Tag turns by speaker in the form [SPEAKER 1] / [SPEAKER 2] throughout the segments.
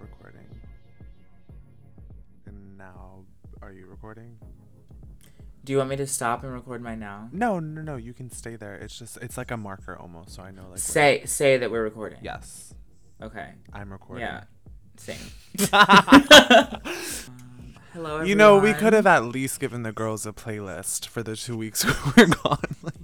[SPEAKER 1] recording. And now, are you recording?
[SPEAKER 2] Do you want me to stop and record my now?
[SPEAKER 1] No, no, no. You can stay there. It's just, it's like a marker almost, so I know like.
[SPEAKER 2] Say say that we're recording.
[SPEAKER 1] Yes,
[SPEAKER 2] Okay.
[SPEAKER 1] I'm recording.
[SPEAKER 2] Yeah. Same. Um, hello. Everyone.
[SPEAKER 1] You know, we could have at least given the girls a playlist for the two weeks we're gone. Like,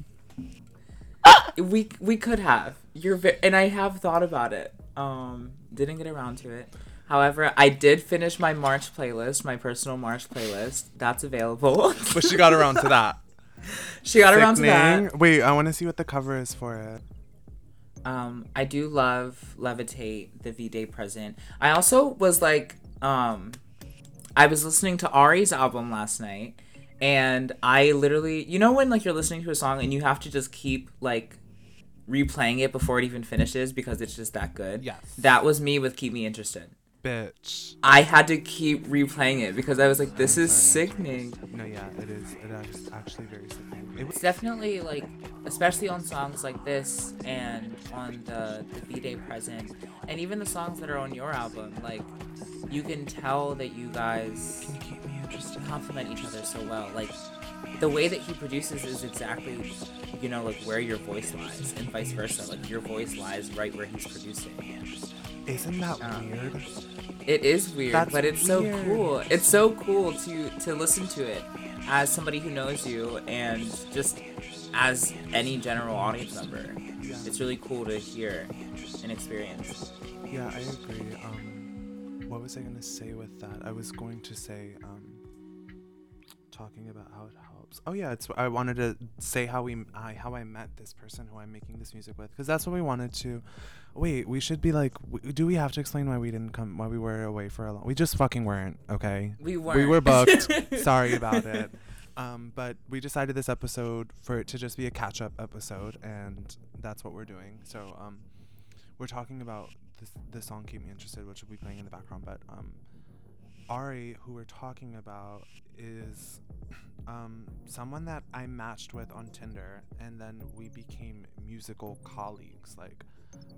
[SPEAKER 2] We we could have. You're ve- and I have thought about it. Um, didn't get around to it. However, I did finish my March playlist, my personal March playlist. That's available.
[SPEAKER 1] but she got around to that.
[SPEAKER 2] she got around to that.
[SPEAKER 1] Wait, I want to see what the cover is for it.
[SPEAKER 2] Um, I do love Levitate, the V Day present. I also was like, um, I was listening to Ari's album last night, and I literally, you know, when like you're listening to a song and you have to just keep like replaying it before it even finishes because it's just that good.
[SPEAKER 1] Yes.
[SPEAKER 2] That was me with Keep Me Interested.
[SPEAKER 1] Bitch.
[SPEAKER 2] I had to keep replaying it because I was like, this is
[SPEAKER 1] sorry.
[SPEAKER 2] sickening.
[SPEAKER 1] No, yeah, it is. It is actually very sickening. It was
[SPEAKER 2] It's definitely like, especially on songs like this and on the the V Day present, and even the songs that are on your album. Like, you can tell that you guys
[SPEAKER 1] Can you keep me interested?
[SPEAKER 2] complement each other so well. Like, the way that he produces is exactly, you know, like where your voice lies, and vice versa. Like your voice lies right where he's producing.
[SPEAKER 1] Isn't that
[SPEAKER 2] Um,
[SPEAKER 1] weird?
[SPEAKER 2] It is weird,
[SPEAKER 1] That's
[SPEAKER 2] but it's so cool. It's so cool to to listen to it as somebody who knows you and just as any general audience member.
[SPEAKER 1] Yeah.
[SPEAKER 2] It's really cool to hear and experience.
[SPEAKER 1] Yeah, I agree. Um, what was I gonna say with that? I was going to say, um, talking about how it helps. Oh yeah, it's. I wanted to say how we, I, how I met this person who I'm making this music with, because that's what we wanted to. Wait, we should be like, w- do we have to explain why we didn't come, why we were away for a long? We just fucking weren't. Okay.
[SPEAKER 2] We weren't.
[SPEAKER 1] We were booked. Sorry about it. Um, but we decided this episode for it to just be a catch-up episode, and that's what we're doing. So, um, we're talking about this the song "Keep Me Interested," which will be playing in the background. But um, Ari, who we're talking about, is um, someone that I matched with on Tinder, and then we became musical colleagues. Like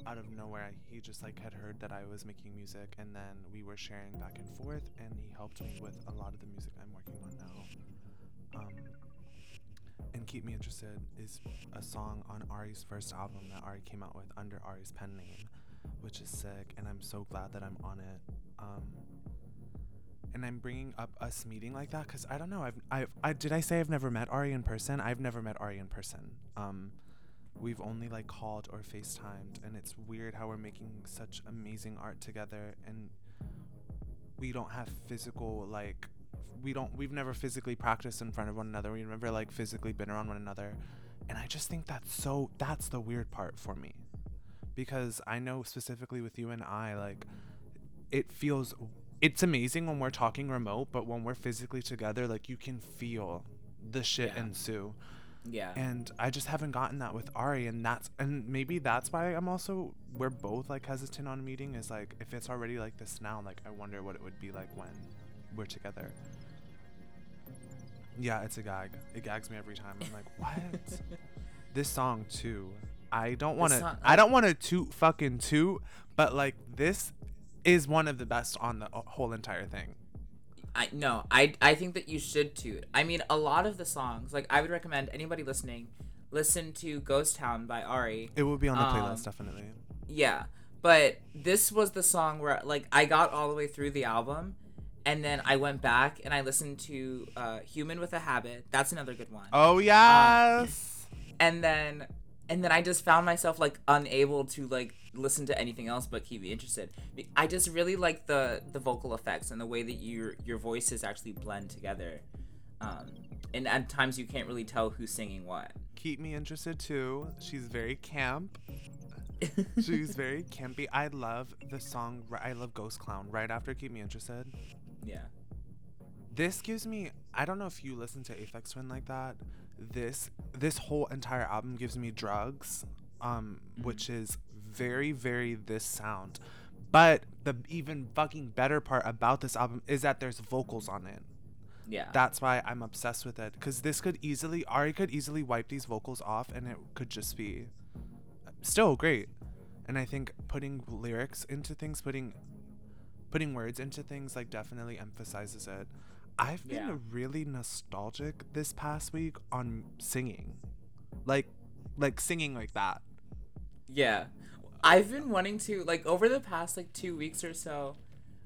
[SPEAKER 1] out of nowhere, he just like had heard that I was making music, and then we were sharing back and forth, and he helped me with a lot of the music I'm working on now. Um, and Keep Me Interested is a song on Ari's first album that Ari came out with under Ari's pen name, which is sick, and I'm so glad that I'm on it. Um, and I'm bringing up us meeting like that because I don't know. I've, I've, I did I say I've never met Ari in person? I've never met Ari in person. Um, we've only like called or FaceTimed, and it's weird how we're making such amazing art together, and we don't have physical like we don't we've never physically practiced in front of one another. We've never like physically been around one another. And I just think that's so that's the weird part for me. Because I know specifically with you and I like it feels it's amazing when we're talking remote, but when we're physically together like you can feel the shit
[SPEAKER 2] Yeah.
[SPEAKER 1] ensue.
[SPEAKER 2] Yeah.
[SPEAKER 1] And I just haven't gotten that with Ari and that's and maybe that's why I'm also we're both like hesitant on meeting is like if it's already like this now, like I wonder what it would be like when we're together. Yeah, it's a gag. It gags me every time. I'm like, what? this song too. I don't want to. I don't want to toot fucking toot, but like this is one of the best on the uh, whole entire thing.
[SPEAKER 2] I no, I I think that you should too. I mean, a lot of the songs, like I would recommend anybody listening, listen to Ghost Town by Ari.
[SPEAKER 1] It will be on the
[SPEAKER 2] Um,
[SPEAKER 1] playlist definitely.
[SPEAKER 2] Yeah, but this was the song where like I got all the way through the album, and then I went back and I listened to uh, "Human with a Habit." That's another good one.
[SPEAKER 1] Oh yes.
[SPEAKER 2] And then and then I just found myself like unable to like listen to anything else but keep me interested. I just really like the the vocal effects and the way that your your voices actually blend together. Um, and at times you can't really tell who's singing what.
[SPEAKER 1] Keep me interested too. She's very camp. She's very campy. I love the song. I love Ghost Town. Right after Keep Me Interested.
[SPEAKER 2] yeah.
[SPEAKER 1] This gives me. I don't know if you listen to Aphex Twin like that. This this whole entire album gives me drugs, um, which is very very this sound. But the even fucking better part about this album is that there's vocals on it.
[SPEAKER 2] Yeah.
[SPEAKER 1] That's why I'm obsessed with it. Because this could easily, Ari could easily wipe these vocals off and it could just be still great. And I think putting lyrics into things, putting putting words into things like definitely emphasizes it. I've been
[SPEAKER 2] Yeah.
[SPEAKER 1] really nostalgic this past week on singing. Like like singing like that.
[SPEAKER 2] Yeah. I've been wanting to like over the past like 2 weeks or so.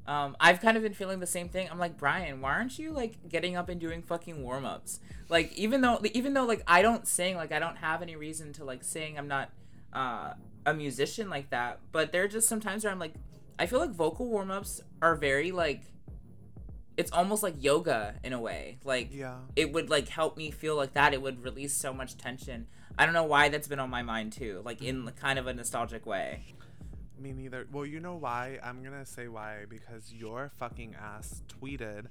[SPEAKER 2] Um, I've kind of been feeling the same thing. I'm like, Brian, why aren't you like getting up and doing fucking warm ups? Like, even though, even though like I don't sing, like I don't have any reason to like sing. I'm not uh, a musician like that. But there are just some times where I'm like, I feel like vocal warm ups are very like, it's almost like yoga in a way. Like,
[SPEAKER 1] Yeah.
[SPEAKER 2] it would like help me feel like that. It would release so much tension. I don't know why that's been on my mind too, like in kind of a nostalgic way.
[SPEAKER 1] Me neither. Well, you know why? I'm gonna say why because your fucking ass tweeted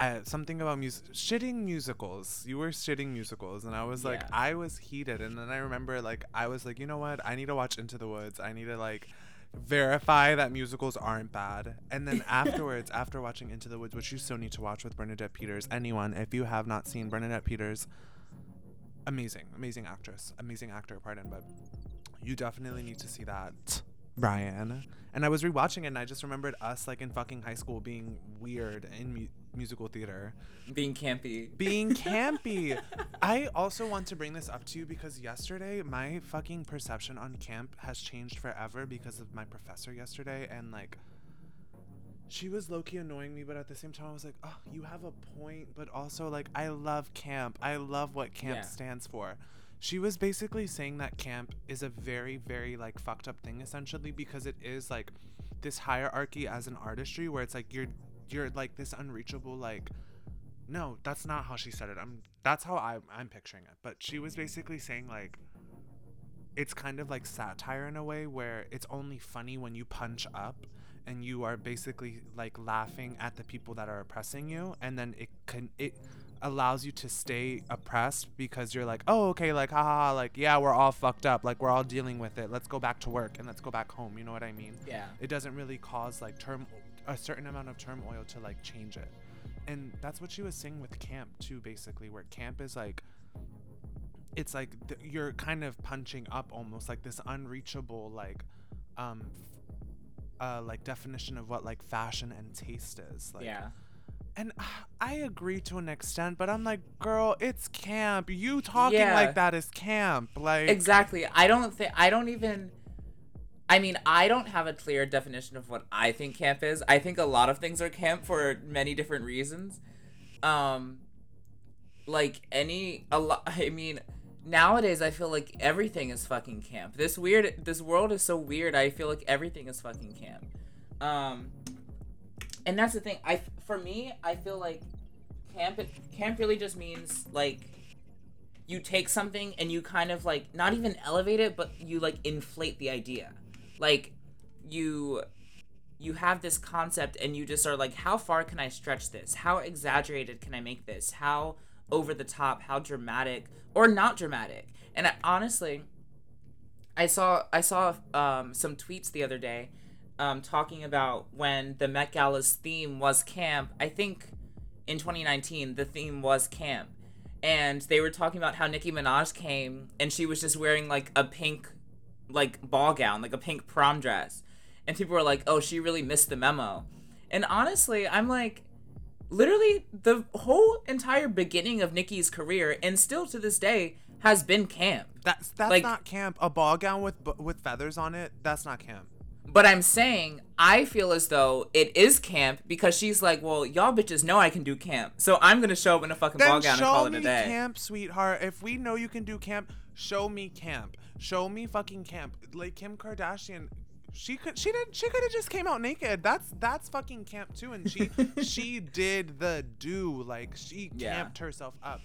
[SPEAKER 1] uh, something about mus- shitting musicals. You were shitting musicals, and I was like,
[SPEAKER 2] Yeah.
[SPEAKER 1] I was heated, and then I remember like I was like, you know what? I need to watch Into the Woods. I need to like verify that musicals aren't bad. And then afterwards, after watching Into the Woods, which you still need to watch with Bernadette Peters, anyone if you have not seen Bernadette Peters, amazing, amazing actress, amazing actor. Pardon, but you definitely need to see that, Brian. And I was rewatching it, and I just remembered us like in fucking high school being weird in musical theater,
[SPEAKER 2] Being campy.
[SPEAKER 1] being campy. I also want to bring this up to you because yesterday my fucking perception on camp has changed forever because of my professor yesterday, and like. She was low key annoying me, but at the same time, I was like, oh, you have a point, but also, like, I love camp. I love what camp
[SPEAKER 2] Yeah.
[SPEAKER 1] stands for. She was basically saying that camp is a very, very, like, fucked up thing, essentially, because it is, like, this hierarchy as an artistry where it's like you're, you're, like, this unreachable, like, no, that's not how she said it. I'm, that's how I, I'm picturing it. But she was basically saying, like, it's kind of like satire in a way where it's only funny when you punch up and you are basically like laughing at the people that are oppressing you and then it can it allows you to stay oppressed because you're like oh okay like haha like yeah we're all fucked up like we're all dealing with it let's go back to work and let's go back home you know what i mean
[SPEAKER 2] Yeah.
[SPEAKER 1] it doesn't really cause like term a certain amount of turmoil to like change it and that's what she was saying with camp too basically where camp is like it's like th- you're kind of punching up almost like this unreachable like um f- uh like definition of what like fashion and taste is like
[SPEAKER 2] yeah.
[SPEAKER 1] and uh, i agree to an extent but i'm like girl it's camp you talking
[SPEAKER 2] Yeah.
[SPEAKER 1] like that is camp like
[SPEAKER 2] Exactly. I don't think I don't even I mean, I don't have a clear definition of what I think camp is. I think a lot of things are camp for many different reasons. Um like any a lot I mean, nowadays I feel like everything is fucking camp. This weird this world is so weird. I feel like everything is fucking camp. Um and that's the thing. I for me, I feel like camp camp really just means like you take something and you kind of like not even elevate it but you like inflate the idea like you you have this concept and you just are like how far can i stretch this? How exaggerated can i make this? How over the top? How dramatic? Or not dramatic? And I, honestly i saw i saw um, some tweets the other day um, talking about when the met gala's theme was camp. I think in 2019 the theme was camp. And they were talking about how Nicki Minaj came and she was just wearing like a pink like ball gown, like a pink prom dress. And people were like, "Oh, she really missed the memo." And honestly, I'm like literally the whole entire beginning of Nicki's career and still to this day has been camp.
[SPEAKER 1] that's that's
[SPEAKER 2] like-
[SPEAKER 1] not camp a ball gown with with feathers on it that's not camp
[SPEAKER 2] But I'm saying I feel as though it is camp because she's like, "Well, y'all bitches know I can do camp. So I'm going to show up in a fucking ball gown and call it a day."
[SPEAKER 1] Show me camp, sweetheart. If we know you can do camp, show me camp. Show me fucking camp. Like Kim Kardashian, she could she did she could have just came out naked. That's that's fucking camp too. And she she did the do like she
[SPEAKER 2] Yeah.
[SPEAKER 1] camped herself up.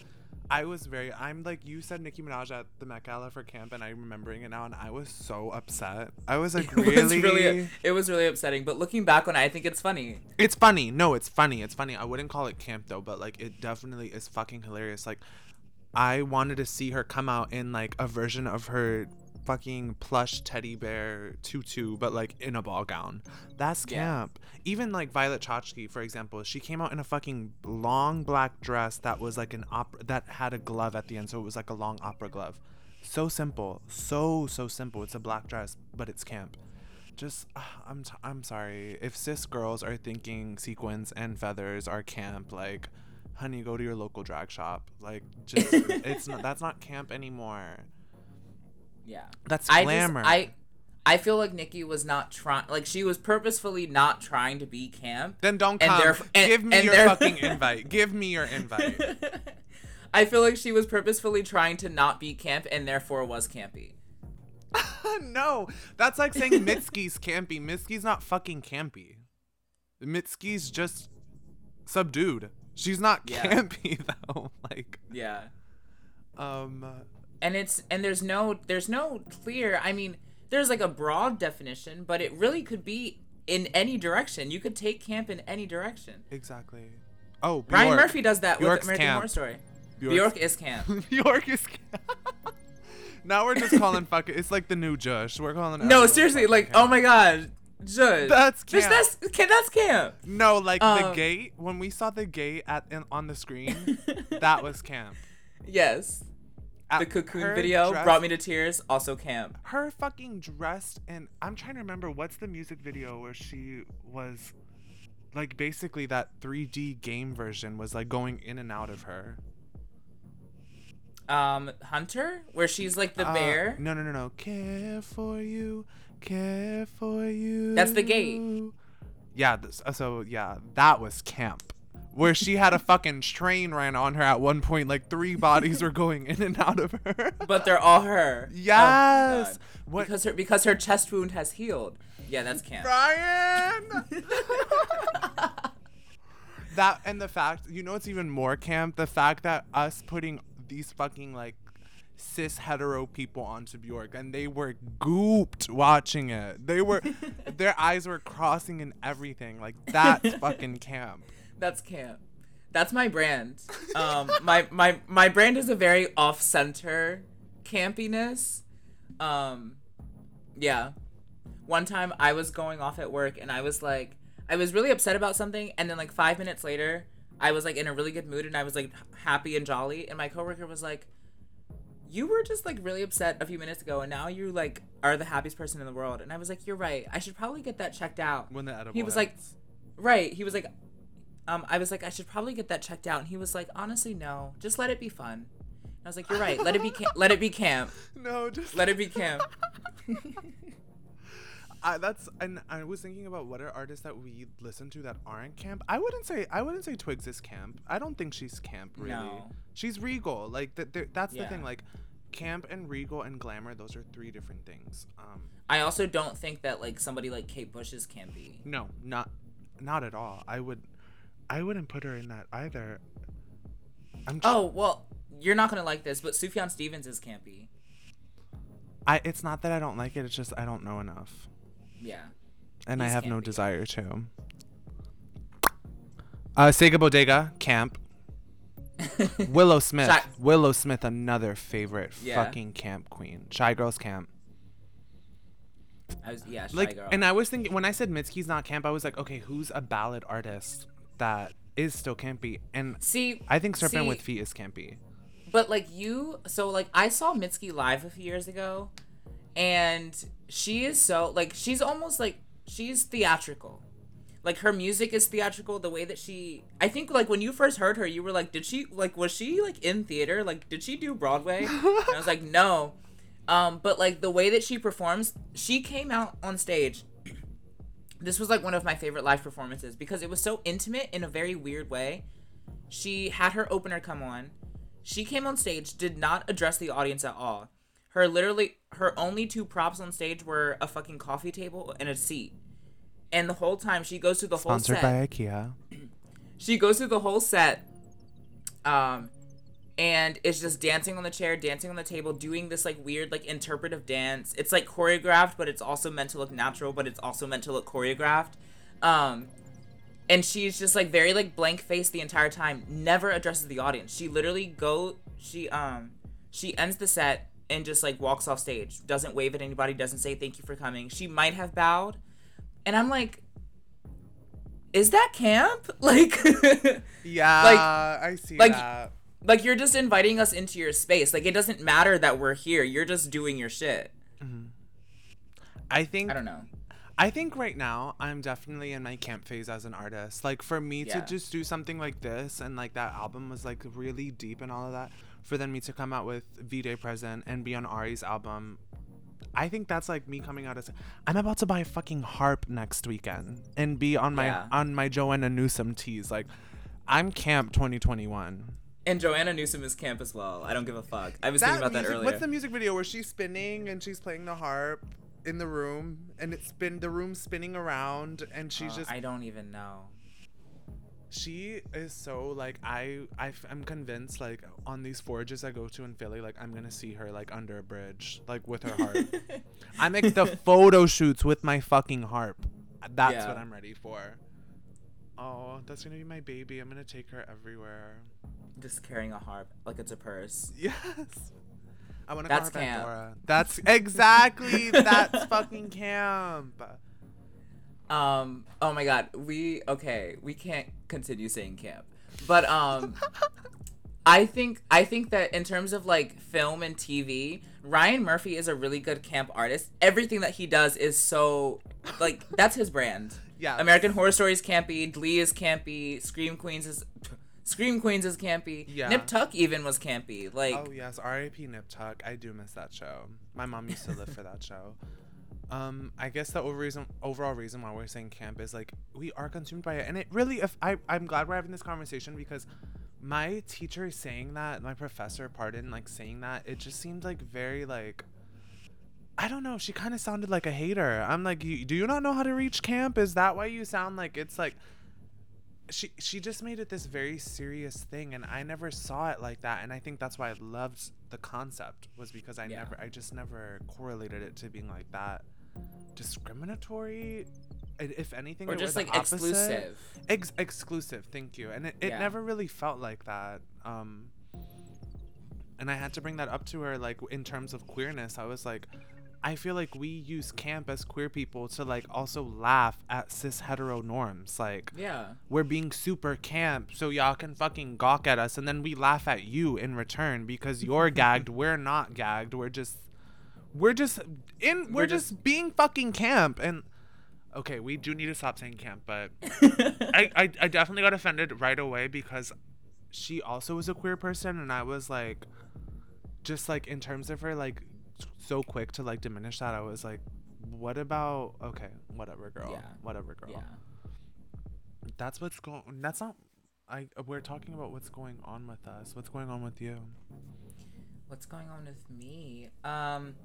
[SPEAKER 1] I was very I'm like you said Nicki Minaj at the Met Gala for camp and I'm remembering it now and I was so upset. I was like
[SPEAKER 2] It was
[SPEAKER 1] really,
[SPEAKER 2] really it was really upsetting, but looking back on it, I think it's funny.
[SPEAKER 1] It's funny. No, it's funny. It's funny. I wouldn't call it camp though, but like it definitely is fucking hilarious. Like I wanted to see her come out in like a version of her fucking plush teddy bear tutu, but like in a ball gown. That's
[SPEAKER 2] Yeah.
[SPEAKER 1] camp. Even like Violet Chachki, for example, she came out in a fucking long black dress that was like an opera that had a glove at the end, so it was like a long opera glove. So simple, so so simple. It's a black dress, but it's camp. just uh, I'm t- I'm sorry if cis girls are thinking sequins and feathers are camp like honey go to your local drag shop. Like just it's not that's not camp anymore.
[SPEAKER 2] Yeah.
[SPEAKER 1] that's
[SPEAKER 2] I
[SPEAKER 1] glamour.
[SPEAKER 2] Just I I feel like Nicki was not trying like she was purposefully not trying to be camp.
[SPEAKER 1] then don't
[SPEAKER 2] and
[SPEAKER 1] come.
[SPEAKER 2] and-
[SPEAKER 1] give me
[SPEAKER 2] and
[SPEAKER 1] your fucking invite. Give me your invite.
[SPEAKER 2] I feel like she was purposefully trying to not be camp and therefore was campy.
[SPEAKER 1] no. That's like saying Mitski's campy. Mitski's not fucking campy. Mitski's just subdued she's not
[SPEAKER 2] Yeah.
[SPEAKER 1] campy though like
[SPEAKER 2] Yeah.
[SPEAKER 1] um
[SPEAKER 2] and it's and there's no there's no clear i mean there's like a broad definition but it really could be in any direction you could take camp in any direction
[SPEAKER 1] Exactly. Oh, Bjork.
[SPEAKER 2] Ryan Murphy does that
[SPEAKER 1] Bjork's
[SPEAKER 2] with American
[SPEAKER 1] camp.
[SPEAKER 2] Horror Story.
[SPEAKER 1] Bjork's-
[SPEAKER 2] Bjork is camp.
[SPEAKER 1] Bjork is. camp. now we're just calling fuck it. It's like the new Jush. We're calling.
[SPEAKER 2] no, seriously, like,
[SPEAKER 1] camp.
[SPEAKER 2] oh my god, Judge.
[SPEAKER 1] That's camp.
[SPEAKER 2] that's ca- that's camp.
[SPEAKER 1] No, like the
[SPEAKER 2] Um,
[SPEAKER 1] gate. When we saw the gate at in, on the screen, that was camp.
[SPEAKER 2] Yes,
[SPEAKER 1] At-
[SPEAKER 2] the cocoon video
[SPEAKER 1] dress-
[SPEAKER 2] brought me to tears. Also camp.
[SPEAKER 1] Her fucking dressed, and I'm trying to remember what's the music video where she was, like basically that 3D game version was like going in and out of her.
[SPEAKER 2] Um, Hunter, where she's like the
[SPEAKER 1] Uh,
[SPEAKER 2] bear.
[SPEAKER 1] No, no, no, no. Care for you, care for you.
[SPEAKER 2] That's the gate.
[SPEAKER 1] Yeah. This, uh, so yeah, that was camp, where she had a fucking train ran on her at one point. Like three bodies were going in and out of her.
[SPEAKER 2] But they're all her. Oh
[SPEAKER 1] yes. What?
[SPEAKER 2] Because her because her chest wound has healed. Yeah, that's camp.
[SPEAKER 1] Brian. that and the fact, you know, it's even more camp. The fact that us putting these fucking like cis hetero people onto Bjork and they were gooped watching it. They were, their eyes were crossing and everything. Like that's fucking camp.
[SPEAKER 2] That's camp. That's my brand. Um, my my my brand is a very off-center campiness. Um, yeah. One time I was going off at work and I was like, I was really upset about something, and then like five minutes later, I was like in a really good mood and I was like happy and jolly, and my coworker was like, "You were just like really upset a few minutes ago, and now you like are the happiest person in the world." And I was like, "You're right. I should probably get that checked out."
[SPEAKER 1] When the edible.
[SPEAKER 2] He was like. Right. He was like, um, I was like, I should probably get that checked out. And he was like, honestly, no. Just let it be fun. And I was like, you're right. Let it be. Ca- let it be camp.
[SPEAKER 1] no, just
[SPEAKER 2] Let it be camp.
[SPEAKER 1] I, that's and I was thinking about what are artists that we listen to that aren't camp. I wouldn't say I wouldn't say Twigs is camp. I don't think she's camp really.
[SPEAKER 2] No.
[SPEAKER 1] She's regal. Like th- th- that's the thing. Like camp and regal and glamour, those are three different things. Um,
[SPEAKER 2] I also don't think that like somebody like Kate Bush is campy.
[SPEAKER 1] no, not not at all. I would I wouldn't put her in that either. I'm tr-
[SPEAKER 2] Oh well, you're not gonna like this, but Sufjan Stevens is campy.
[SPEAKER 1] I it's not that I don't like it. It's just I don't know enough,
[SPEAKER 2] Yeah.
[SPEAKER 1] and I have no desire to. Uh, Sega Bodega camp. Willow Smith.
[SPEAKER 2] Shy-
[SPEAKER 1] Willow Smith, another favorite
[SPEAKER 2] Yeah.
[SPEAKER 1] fucking camp queen. Shygirl's Camp.
[SPEAKER 2] I was yeah. Shy
[SPEAKER 1] Like,
[SPEAKER 2] girl.
[SPEAKER 1] and I was thinking when I said Mitski's not camp, I was like, okay, who's a ballad artist that is still campy? And
[SPEAKER 2] see,
[SPEAKER 1] I think Serpent
[SPEAKER 2] see,
[SPEAKER 1] with Feet is campy.
[SPEAKER 2] But like you, so like I saw Mitski live a few years ago, and she is so like she's almost like she's theatrical. Like her music is theatrical. The way that she, I think like when you first heard her, you were like, did she like was she like in theater? Like did she do Broadway? and I was like, no. Um, but like the way that she performs, she came out on stage. This was like one of my favorite live performances because it was so intimate in a very weird way. She had her opener come on. She came on stage, did not address the audience at all. Her literally her only two props on stage were a fucking coffee table and a seat. And the whole time she goes through the whole set.
[SPEAKER 1] Sponsored by IKEA.
[SPEAKER 2] she goes through the whole set um and is just dancing on the chair dancing on the table doing this like weird like interpretive dance it's like choreographed but it's also meant to look natural but it's also meant to look choreographed um and she's just like very like blank faced the entire time never addresses the audience she literally go she um she ends the set and just like walks off stage doesn't wave at anybody doesn't say thank you for coming she might have bowed and i'm like is that camp like
[SPEAKER 1] Yeah, like, I see
[SPEAKER 2] like-
[SPEAKER 1] that.
[SPEAKER 2] like you're just inviting us into your space like it doesn't matter that we're here you're just doing your shit mm-hmm.
[SPEAKER 1] I think
[SPEAKER 2] i don't know
[SPEAKER 1] I think right now I'm definitely in my camp phase as an artist. Like for me
[SPEAKER 2] Yeah.
[SPEAKER 1] to just do something like this and like that album was like really deep and all of that. For then me to come out with V Day Present and be on Ari's album, I think that's like me coming out as I'm about to buy a fucking harp next weekend and be on my
[SPEAKER 2] Yeah.
[SPEAKER 1] on my Joanna Newsom tees. Like I'm camp 2021.
[SPEAKER 2] And Joanna Newsom is camp as well. I don't give a fuck. I was thinking about that
[SPEAKER 1] music-
[SPEAKER 2] earlier.
[SPEAKER 1] What's the music video where she's spinning and she's playing the harp in the room and it's spin the room spinning around and she's
[SPEAKER 2] Uh,
[SPEAKER 1] just
[SPEAKER 2] I don't even know.
[SPEAKER 1] She is so like I I am convinced like on these forages I go to in Philly like I'm gonna see her like under a bridge like with her harp. I make the photo shoots with my fucking harp. That's
[SPEAKER 2] Yeah.
[SPEAKER 1] what I'm ready for. Oh, that's gonna be my baby. I'm gonna take her everywhere.
[SPEAKER 2] Just carrying a harp like it's a purse.
[SPEAKER 1] Yes. I want to
[SPEAKER 2] That's
[SPEAKER 1] call her
[SPEAKER 2] camp.
[SPEAKER 1] Pandora. That's exactly that's fucking camp.
[SPEAKER 2] Um. Oh my God. We okay. We can't continue saying camp, but um. I think I think that in terms of like film and TV, Ryan Murphy is a really good camp artist. Everything that he does is so like that's his brand.
[SPEAKER 1] Yeah.
[SPEAKER 2] American Horror Story is campy, Glee is campy, Scream Queens is Scream Queens is campy.
[SPEAKER 1] Yeah.
[SPEAKER 2] Nip Tuck even was campy. Like
[SPEAKER 1] oh yes, R.I.P. Nip Tuck. I do miss that show. My mom used to live for that show. Um, I guess the over reason, overall reason why we're saying camp is like we are consumed by it, and it really. If I, I'm glad we're having this conversation because my teacher saying that, my professor, pardon, like saying that, it just seemed like very like. I don't know. She kind of sounded like a hater. I'm like, do you not know how to reach camp? Is that why you sound like it's like? She she just made it this very serious thing, and I never saw it like that. And I think that's why I loved the concept was because I
[SPEAKER 2] Yeah.
[SPEAKER 1] never, I just never correlated it to being like that discriminatory. If anything,
[SPEAKER 2] or
[SPEAKER 1] it
[SPEAKER 2] just
[SPEAKER 1] was
[SPEAKER 2] like exclusive.
[SPEAKER 1] Ex- exclusive. Thank you. And it, it
[SPEAKER 2] Yeah.
[SPEAKER 1] never really felt like that. Um, and I had to bring that up to her, like in terms of queerness. I was like, I feel like we use camp as queer people to like also laugh at cis hetero norms. Like
[SPEAKER 2] Yeah.
[SPEAKER 1] we're being super camp, so y'all can fucking gawk at us, and then we laugh at you in return because you're gagged. We're not gagged. We're just, we're just in. We're,
[SPEAKER 2] We're
[SPEAKER 1] just,
[SPEAKER 2] just-
[SPEAKER 1] being fucking camp. And okay, we do need to stop saying camp, but I, I, I definitely got offended right away because she also was a queer person, and I was like, just like in terms of her, like so quick to like diminish that. I was like, what about okay, whatever, girl,
[SPEAKER 2] Yeah.
[SPEAKER 1] whatever, girl.
[SPEAKER 2] yeah.
[SPEAKER 1] That's what's going. That's not. I. We're talking about what's going on with us. What's going on with you
[SPEAKER 2] What's going on with me? Um.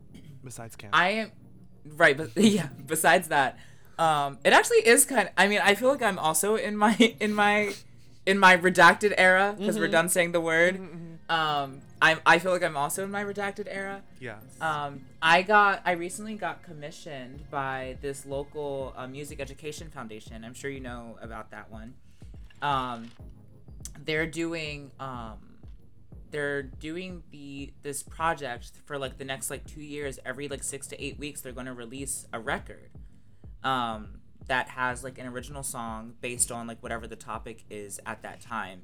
[SPEAKER 1] besides camp?
[SPEAKER 2] I am right, but yeah. Besides that, um, it actually is kind. of I mean, I feel like I'm also in my in my in my redacted era because we're
[SPEAKER 1] Mhm.
[SPEAKER 2] done saying the word.
[SPEAKER 1] Mhm.
[SPEAKER 2] Um, I I feel like I'm also in my redacted era.
[SPEAKER 1] yes.
[SPEAKER 2] Um, I got I recently got commissioned by this local uh, music education foundation. I'm sure you know about that one. Um, they're doing um, they're doing the this project for like the next like two years. Every like six to eight weeks, they're going to release a record. Um, that has like an original song based on like whatever the topic is at that time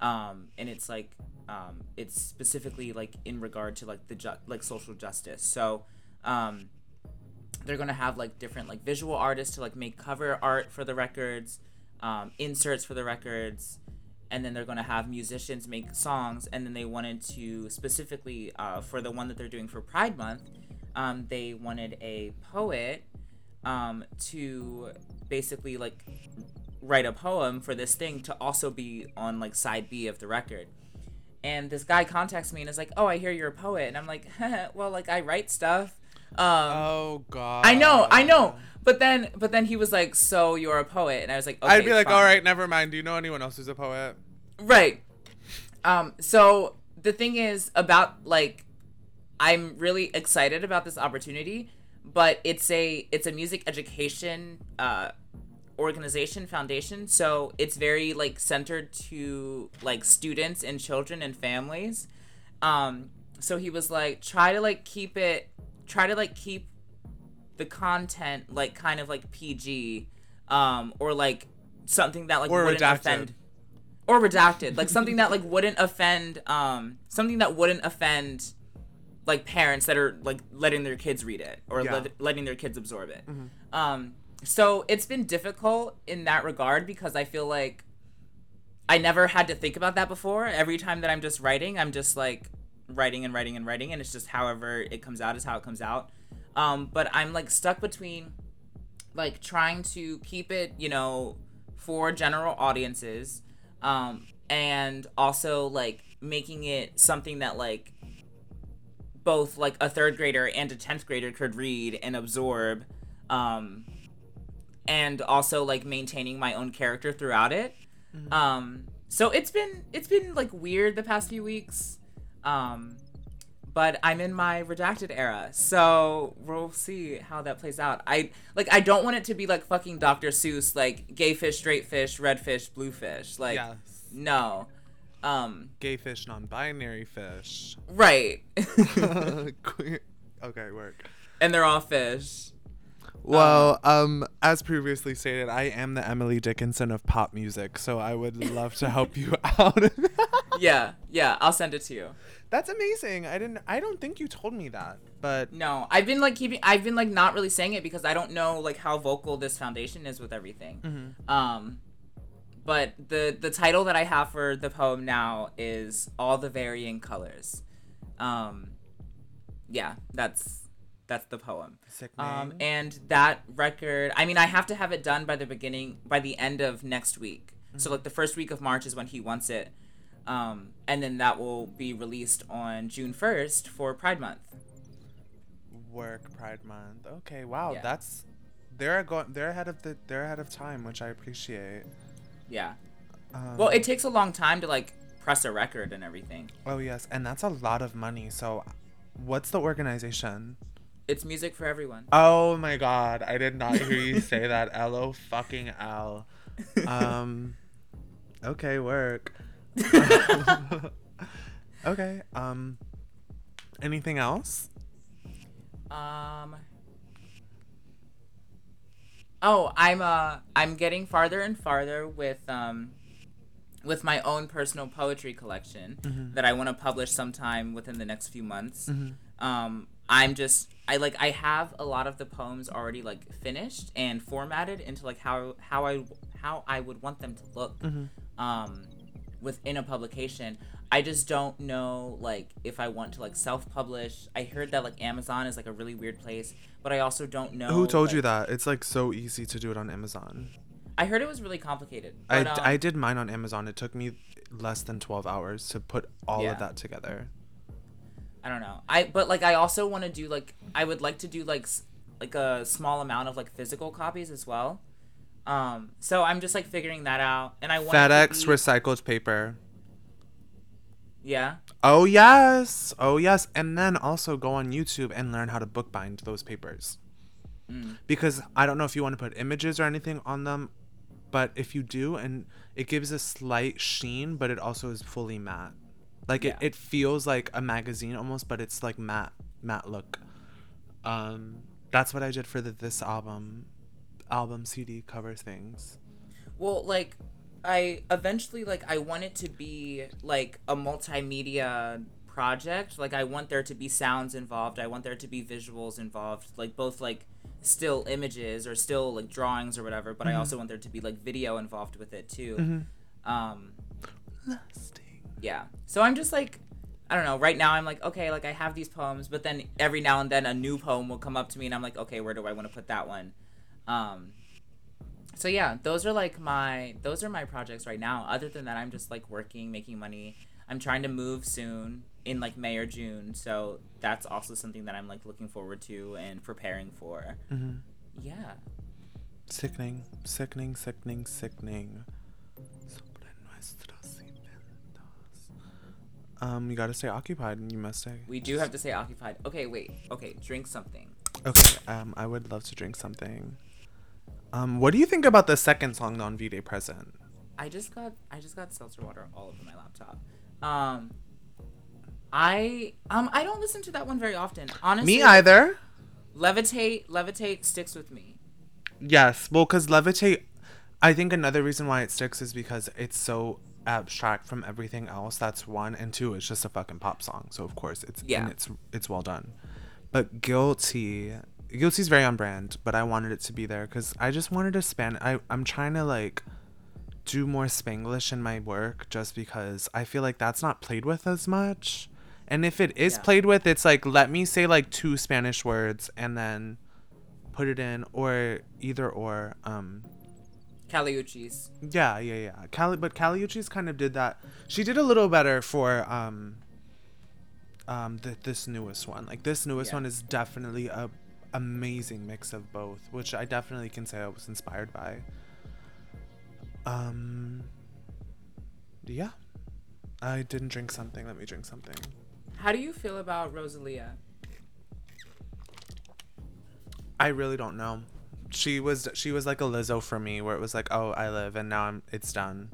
[SPEAKER 2] um, and it's like um, it's specifically like in regard to like the ju- like social justice. So um, they're gonna have like different like visual artists to like make cover art for the records, um, inserts for the records, and then they're gonna have musicians make songs. And then they wanted to specifically uh, for the one that they're doing for Pride Month, um, they wanted a poet um, to basically like write a poem for this thing to also be on like side B of the record. And this guy contacts me and is like, "Oh, I hear you're a poet," and I'm like, "Well, like I write stuff." Um,
[SPEAKER 1] oh God.
[SPEAKER 2] I know, I know. But then, but then he was like, "So you're a poet?" And I was like, okay,
[SPEAKER 1] I'd be like,
[SPEAKER 2] fine.
[SPEAKER 1] all right, never mind. Do you know anyone else who's a poet?
[SPEAKER 2] Right. Um, so the thing is about like I'm really excited about this opportunity, but it's a it's a music education uh organization foundation, so it's very like centered to like students and children and families. Um so he was like try to like keep it try to like keep the content like kind of like PG um or like something that like
[SPEAKER 1] Or
[SPEAKER 2] wouldn't
[SPEAKER 1] redacted.
[SPEAKER 2] offend or redacted like something that like wouldn't offend um something that wouldn't offend like parents that are like letting their kids read it or
[SPEAKER 1] Yeah.
[SPEAKER 2] let, letting their kids absorb it. Um, so it's been difficult in that regard because I feel like I never had to think about that before. Every time that I'm just writing, I'm just like writing and writing and writing, and it's just however it comes out is how it comes out. Um, but I'm like stuck between like trying to keep it, you know, for general audiences, um, and also like making it something that like both like a third grader and a 10th grader could read and absorb um and also like maintaining my own character throughout it. Um so it's been it's been like weird the past few weeks. Um but i'm in my redacted era so we'll see how that plays out i like i don't want it to be like fucking dr seuss like gay fish straight fish red fish blue fish like
[SPEAKER 1] yes.
[SPEAKER 2] no um
[SPEAKER 1] Gay fish, non-binary fish.
[SPEAKER 2] right
[SPEAKER 1] Queer. Okay, work.
[SPEAKER 2] and they're all fish
[SPEAKER 1] Well, um, as previously stated, I am the Emily Dickinson of pop music, so I would love to help you out.
[SPEAKER 2] yeah yeah i'll send it to you
[SPEAKER 1] That's amazing. I didn't. I don't think you told me that, but
[SPEAKER 2] No, I've been like keeping. I've been like not really saying it because I don't know like how vocal this foundation is with everything.
[SPEAKER 1] Mm-hmm.
[SPEAKER 2] Um, but the the title that I have for the poem now is all the varying colors. Um, yeah, that's that's the poem. Um, and that record, I mean, I have to have it done by the beginning, by the end of next week. So like the first week of March is when he wants it. Um, and then that will be released on June 1st for Pride Month.
[SPEAKER 1] Work Pride Month. Okay, wow,
[SPEAKER 2] Yeah.
[SPEAKER 1] that's they're going. They're ahead of the. They're ahead of time, which I appreciate.
[SPEAKER 2] Yeah.
[SPEAKER 1] Um,
[SPEAKER 2] Well, it takes a long time to like press a record and everything.
[SPEAKER 1] Oh yes, and that's a lot of money. So, what's the organization?
[SPEAKER 2] It's music for everyone.
[SPEAKER 1] Oh my god, I did not hear you say that. L O fucking L. Um. Okay, work. okay. Um. Anything else?
[SPEAKER 2] Um. Oh, I'm uh I'm getting farther and farther with um with my own personal poetry collection that I want to publish sometime within the next few months. Um I'm just I like I have a lot of the poems already like finished and formatted into like how how I how I would want them to look um within a publication. I just don't know like if I want to like self-publish. I heard that like Amazon is like a really weird place, but I also don't know
[SPEAKER 1] Who told you that? It's like so easy to do it on Amazon.
[SPEAKER 2] I heard it was really complicated.
[SPEAKER 1] I,
[SPEAKER 2] um,
[SPEAKER 1] I did mine on Amazon. It took me less than 12 hours to put all
[SPEAKER 2] Yeah.
[SPEAKER 1] of that together.
[SPEAKER 2] I don't know. I but like I also want to do like I would like to do like like a small amount of like physical copies as well. Um, so I'm just like figuring that out, and I want
[SPEAKER 1] FedEx
[SPEAKER 2] be-
[SPEAKER 1] recycled paper.
[SPEAKER 2] yeah.
[SPEAKER 1] Oh yes. Oh yes. And then also go on YouTube and learn how to bookbind those papers.
[SPEAKER 2] Mm.
[SPEAKER 1] Because I don't know if you want to put images or anything on them, but if you do and it gives a slight sheen, but it also is fully matte. Like
[SPEAKER 2] Yeah.
[SPEAKER 1] it, it feels like a magazine almost, but it's like matte matte look. Um that's what I did for the, this album album CD cover things.
[SPEAKER 2] Well, like I eventually like I want it to be like a multimedia project. Like I want there to be sounds involved. I want there to be visuals involved. Like both like still images or still like drawings or whatever, but I also want there to be like video involved with it too. Um
[SPEAKER 1] Lasting.
[SPEAKER 2] Yeah. So I'm just like I don't know. Right now I'm like, okay, like I have these poems, but then every now and then a new poem will come up to me and I'm like, okay, where do I want to put that one? Um so yeah, those are like my those are my projects right now. Other than that, I'm just like working, making money. I'm trying to move soon in like May or June, so that's also something that I'm like looking forward to and preparing for.
[SPEAKER 1] Mhm.
[SPEAKER 2] Yeah.
[SPEAKER 1] Sickening, sickening, sickening, sickening. Um, you gotta stay occupied and you must stay.
[SPEAKER 2] We do have to stay occupied. Okay, wait. Okay, drink something.
[SPEAKER 1] Okay, um, I would love to drink something. Um, what do you think about the second song on V Day Present?
[SPEAKER 2] I just got I just got seltzer water all over my laptop. Um I um I don't listen to that one very often. Honestly,
[SPEAKER 1] Me either.
[SPEAKER 2] Levitate Levitate sticks with me.
[SPEAKER 1] Yes, well, because Levitate, I think another reason why it sticks is because it's so abstract from everything else. That's one, and two, it's just a fucking pop song. So of course it's
[SPEAKER 2] Yeah.
[SPEAKER 1] and it's it's well done. But guilty, guilty's very on brand. But I wanted it to be there because I just wanted to span. I I'm trying to like do more Spanglish in my work just because I feel like that's not played with as much. And if it is
[SPEAKER 2] Yeah.
[SPEAKER 1] played with, it's like let me say like two Spanish words and then put it in or either or um
[SPEAKER 2] Kali Uchis.
[SPEAKER 1] yeah, yeah, yeah. Kali, but Kali Uchis kind of did that. She did a little better for um, um, th- this newest one. Like this newest
[SPEAKER 2] Yeah.
[SPEAKER 1] one is definitely a amazing mix of both, which I definitely can say I was inspired by. Um, yeah, I didn't drink something. Let me drink something.
[SPEAKER 2] How do you feel about Rosalia?
[SPEAKER 1] I really don't know. She was she was like a Lizzo for me, where it was like, oh, I live, and now I'm it's done.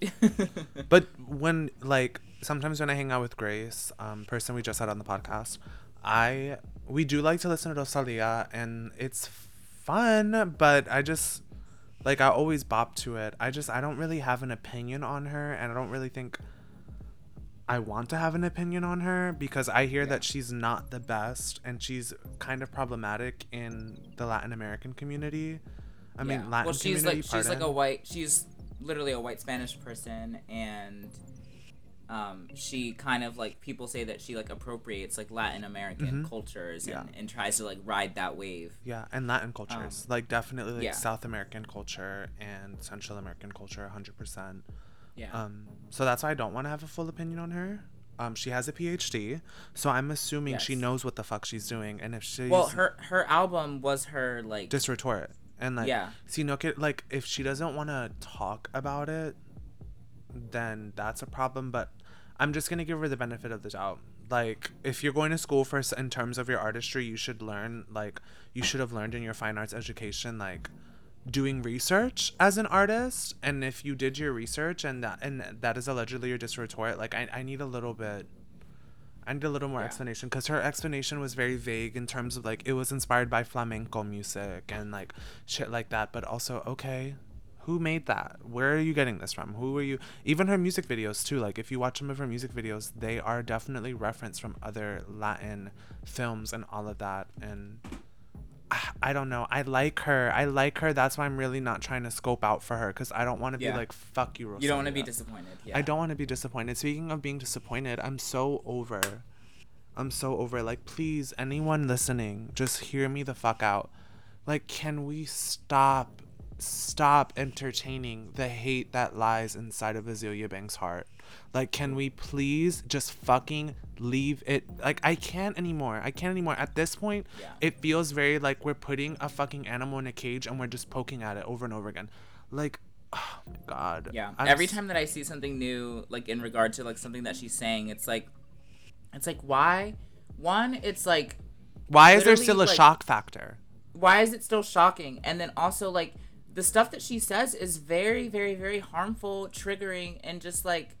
[SPEAKER 1] But when like sometimes when I hang out with Grace, um, person we just had on the podcast, I we do like to listen to Rosalia and it's fun, but I just like I always bop to it. I just I don't really have an opinion on her and I don't really think I want to have an opinion on her because I hear
[SPEAKER 2] Yeah.
[SPEAKER 1] that she's not the best and she's kind of problematic in the Latin American community. I mean, Latin
[SPEAKER 2] well, she's
[SPEAKER 1] community.
[SPEAKER 2] like she's like a white. She's literally a white Spanish person, and um, she kind of like people say that she like appropriates like Latin American cultures
[SPEAKER 1] Mm-hmm. Yeah.
[SPEAKER 2] and, and tries to like ride that wave.
[SPEAKER 1] Yeah, and Latin cultures, like definitely like
[SPEAKER 2] Um, yeah.
[SPEAKER 1] South American culture and Central American culture, hundred percent.
[SPEAKER 2] Yeah.
[SPEAKER 1] Um, so that's why I don't want to have a full opinion on her. Um, she has a PhD, so I'm assuming she knows what the fuck she's doing, and if she
[SPEAKER 2] well, her her album was her like
[SPEAKER 1] just retort and like
[SPEAKER 2] Yeah.
[SPEAKER 1] see no kid like if she doesn't want to talk about it, then that's a problem. But I'm just gonna give her the benefit of the doubt. Like if you're going to school for in terms of your artistry, you should learn like you should have learned in your fine arts education like doing research as an artist and if you did your research and that and that is allegedly your just retort like I, I need a little bit I need a little more
[SPEAKER 2] Yeah.
[SPEAKER 1] explanation because her explanation was very vague in terms of like it was inspired by flamenco music and like shit like that. But also, okay, who made that? Where are you getting this from? Who are you? Even her music videos too. Like if you watch some of her music videos, they are definitely referenced from other Latin films and all of that. And I- don't know. I like her. I like her. That's why I'm really not trying to scope out for her because I don't want to
[SPEAKER 2] Yeah.
[SPEAKER 1] be like fuck you.
[SPEAKER 2] you don't want to be disappointed. Yeah.
[SPEAKER 1] I don't want to be disappointed. Speaking of being disappointed, I'm so over. I'm so over. Like, please, anyone listening, just hear me the fuck out. Like, can we stop, stop entertaining the hate that lies inside of Azealia Banks' heart? Like, can we please just fucking leave it? Like, I can't anymore. I can't anymore. At this point,
[SPEAKER 2] Yeah.
[SPEAKER 1] it feels very like we're putting a fucking animal in a cage and we're just poking at it over and over again. Like, oh my god.
[SPEAKER 2] Yeah.
[SPEAKER 1] I'm
[SPEAKER 2] Every
[SPEAKER 1] s-
[SPEAKER 2] time that I see something new, like in regard to like something that she's saying, it's like, it's like why? One, it's like
[SPEAKER 1] Why is there still a
[SPEAKER 2] like-
[SPEAKER 1] shock factor?
[SPEAKER 2] why is it still shocking? And then also like the stuff that she says is very, very, very harmful, triggering, and just like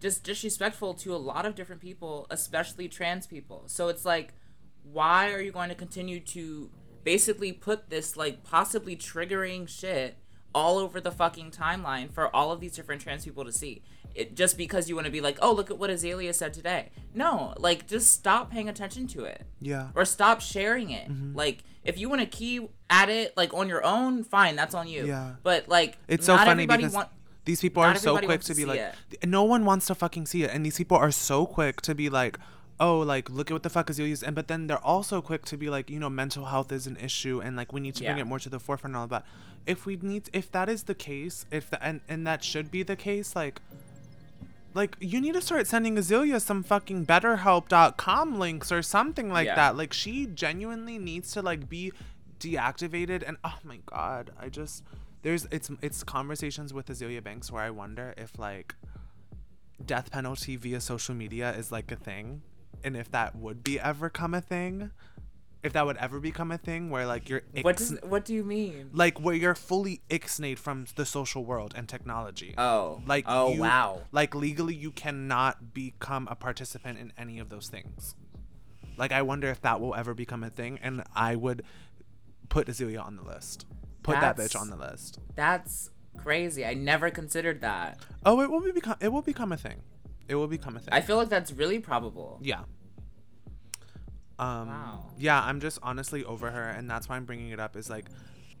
[SPEAKER 2] just disrespectful to a lot of different people, especially trans people. So it's like, why are you going to continue to basically put this like possibly triggering shit all over the fucking timeline for all of these different trans people to see? It, just because you want to be like, oh, look at what Azealia said today. No, like, just stop paying attention to it
[SPEAKER 1] Yeah.
[SPEAKER 2] or stop sharing it.
[SPEAKER 1] Mm-hmm.
[SPEAKER 2] Like if you want to key at it like on your own, fine, that's on you.
[SPEAKER 1] Yeah.
[SPEAKER 2] But like
[SPEAKER 1] It's so funny because
[SPEAKER 2] want-
[SPEAKER 1] these people are so quick to
[SPEAKER 2] to
[SPEAKER 1] be like,
[SPEAKER 2] it.
[SPEAKER 1] no one wants to fucking see it, and these people are so quick to be like, oh, like look at what the fuck is used, and but then they're also quick to be like, you know, mental health is an issue, and like we need to bring it more to the forefront and all that. If we need, if that is the case, if the and and that should be the case, like. Like you need to start sending Azealia some fucking BetterHelp.com links or something like
[SPEAKER 2] Yeah.
[SPEAKER 1] that. Like she genuinely needs to like be deactivated and oh my god, I just there's it's it's conversations with Azealia Banks where I wonder if like death penalty via social media is like a thing and if that would be ever come a thing if that would ever become a thing where like you're
[SPEAKER 2] what does what do you mean?
[SPEAKER 1] like where you're fully ixnayed from the social world and technology
[SPEAKER 2] Oh.
[SPEAKER 1] like
[SPEAKER 2] oh
[SPEAKER 1] you-
[SPEAKER 2] wow.
[SPEAKER 1] like legally you cannot become a participant in any of those things like i wonder if that will ever become a thing and i would put azealia on the list put that bitch on the list
[SPEAKER 2] That's crazy. I never considered that.
[SPEAKER 1] Oh, it will be become it will become a thing. It will become a thing.
[SPEAKER 2] I feel like that's really probable.
[SPEAKER 1] yeah. Um
[SPEAKER 2] Wow.
[SPEAKER 1] yeah, I'm just honestly over her and that's why I'm bringing it up is like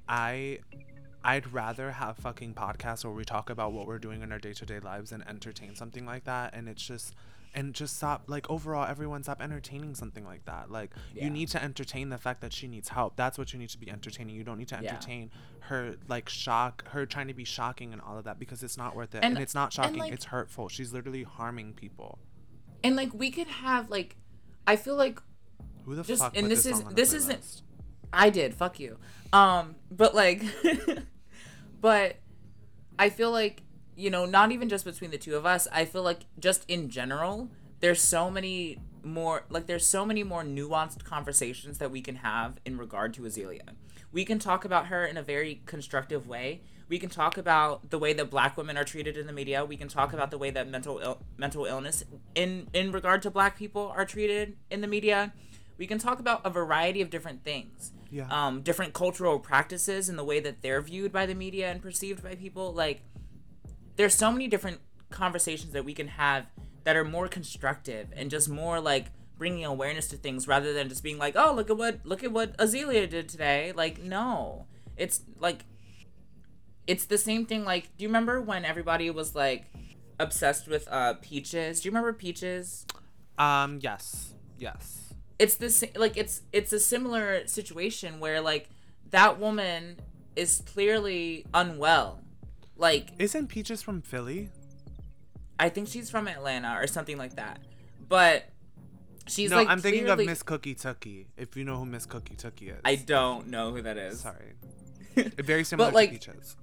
[SPEAKER 1] I I'd rather have fucking podcasts where we talk about what we're doing in our day-to-day lives and entertain something like that and it's just and just stop like overall everyone stop entertaining something like that like
[SPEAKER 2] Yeah.
[SPEAKER 1] you need to entertain the fact that she needs help that's what you need to be entertaining you don't need to
[SPEAKER 2] Yeah.
[SPEAKER 1] entertain her like shock her trying to be shocking and all of that because it's not worth it and,
[SPEAKER 2] And-
[SPEAKER 1] it's not shocking
[SPEAKER 2] like-
[SPEAKER 1] it's hurtful she's literally harming people
[SPEAKER 2] And like we could have like I feel like
[SPEAKER 1] who the
[SPEAKER 2] Just-
[SPEAKER 1] fuck
[SPEAKER 2] and
[SPEAKER 1] put
[SPEAKER 2] this
[SPEAKER 1] this
[SPEAKER 2] is- this isn't-? I did, fuck you. Um but like but I feel like you know, not even just between the two of us, I feel like just in general, there's so many more like there's so many more nuanced conversations that we can have in regard to Azealia. We can talk about her in a very constructive way. We can talk about the way that black women are treated in the media. We can talk about the way that mental Ill- mental illness in in regard to black people are treated in the media. We can talk about a variety of different things.
[SPEAKER 1] Yeah.
[SPEAKER 2] Um, different cultural practices and the way that they're viewed by the media and perceived by people. Like there's so many different conversations that we can have that are more constructive and just more like bringing awareness to things rather than just being like oh look at what look at what azealia did today like no it's like it's the same thing like do you remember when everybody was like obsessed with uh peaches do you remember peaches
[SPEAKER 1] um yes yes
[SPEAKER 2] it's this like it's it's a similar situation where like that woman is clearly unwell. Like
[SPEAKER 1] isn't peaches from philly?
[SPEAKER 2] I think she's from Atlanta or something like that. But she's
[SPEAKER 1] no
[SPEAKER 2] like
[SPEAKER 1] i'm thinking of miss Cookie Tucky, if you know who miss Cookie Tucky is.
[SPEAKER 2] I don't know who that is.
[SPEAKER 1] sorry. Very similar
[SPEAKER 2] like-
[SPEAKER 1] to peaches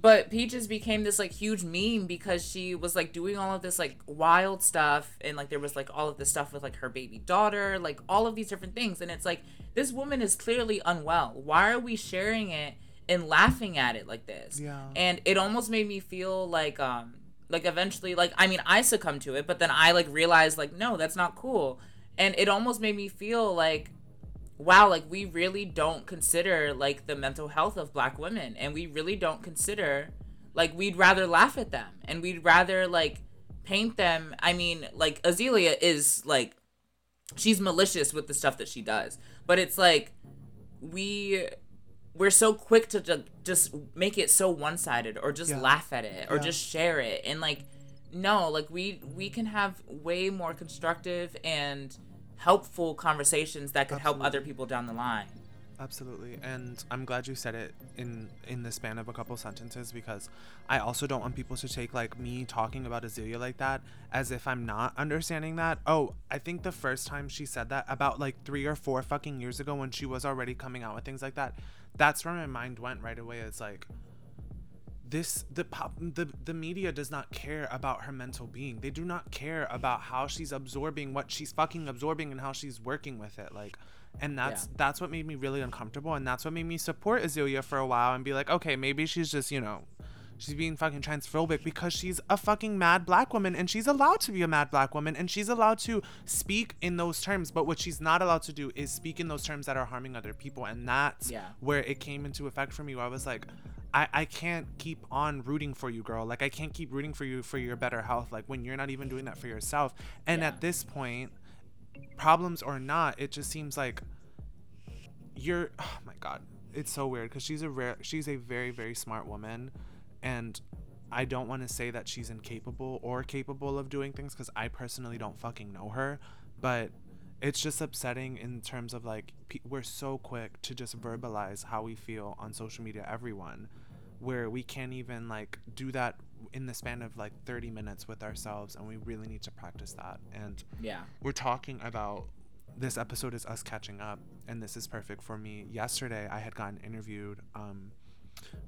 [SPEAKER 2] But Peaches became this like huge meme because she was like doing all of this like wild stuff and like there was like all of this stuff with like her baby daughter, like all of these different things and it's like this woman is clearly unwell. Why are we sharing it and laughing at it like this?
[SPEAKER 1] Yeah.
[SPEAKER 2] And it almost made me feel like um like eventually like I mean I succumbed to it, but then I like realized like no, that's not cool. And it almost made me feel like wow, like we really don't consider like the mental health of black women and we really don't consider like we'd rather laugh at them and we'd rather like paint them. I mean, like Azealia is like she's malicious with the stuff that she does, but it's like we we're so quick to ju- just make it so one-sided or just
[SPEAKER 1] Yeah.
[SPEAKER 2] laugh at it or
[SPEAKER 1] Yeah.
[SPEAKER 2] just share it and like no like we we can have way more constructive and helpful conversations that could help other people down the line.
[SPEAKER 1] Absolutely and i'm glad you said it in in the span of a couple sentences because i also don't want people to take like me talking about azealia like that as if i'm not understanding that. Oh i think the first time she said that about like three or four fucking years ago when she was already coming out with things like that that's where my mind went right away. It's like this the pop the the media does not care about her mental being they do not care about how she's absorbing what she's fucking absorbing and how she's working with it like and that's
[SPEAKER 2] Yeah.
[SPEAKER 1] that's what made me really uncomfortable and that's what made me support Azealia for a while and be like okay maybe she's just you know she's being fucking transphobic because she's a fucking mad black woman and she's allowed to be a mad black woman and she's allowed to speak in those terms but what she's not allowed to do is speak in those terms that are harming other people and that's
[SPEAKER 2] Yeah.
[SPEAKER 1] where it came into effect for me where I was like I, I can't keep on rooting for you girl. Like I can't keep rooting for you for your better health like when you're not even doing that for yourself. And
[SPEAKER 2] Yeah.
[SPEAKER 1] at this point problems or not it just seems like you're oh my god it's so weird because she's a rare she's a very very smart woman. And I don't want to say that she's incapable or capable of doing things because I personally don't fucking know her, but it's just upsetting in terms of like pe- we're so quick to just verbalize how we feel on social media, everyone, where we can't even like do that in the span of like 30 minutes with ourselves, and we really need to practice that. And
[SPEAKER 2] yeah.
[SPEAKER 1] we're talking about this episode is us catching up and this is perfect for me. Yesterday i had gotten interviewed um,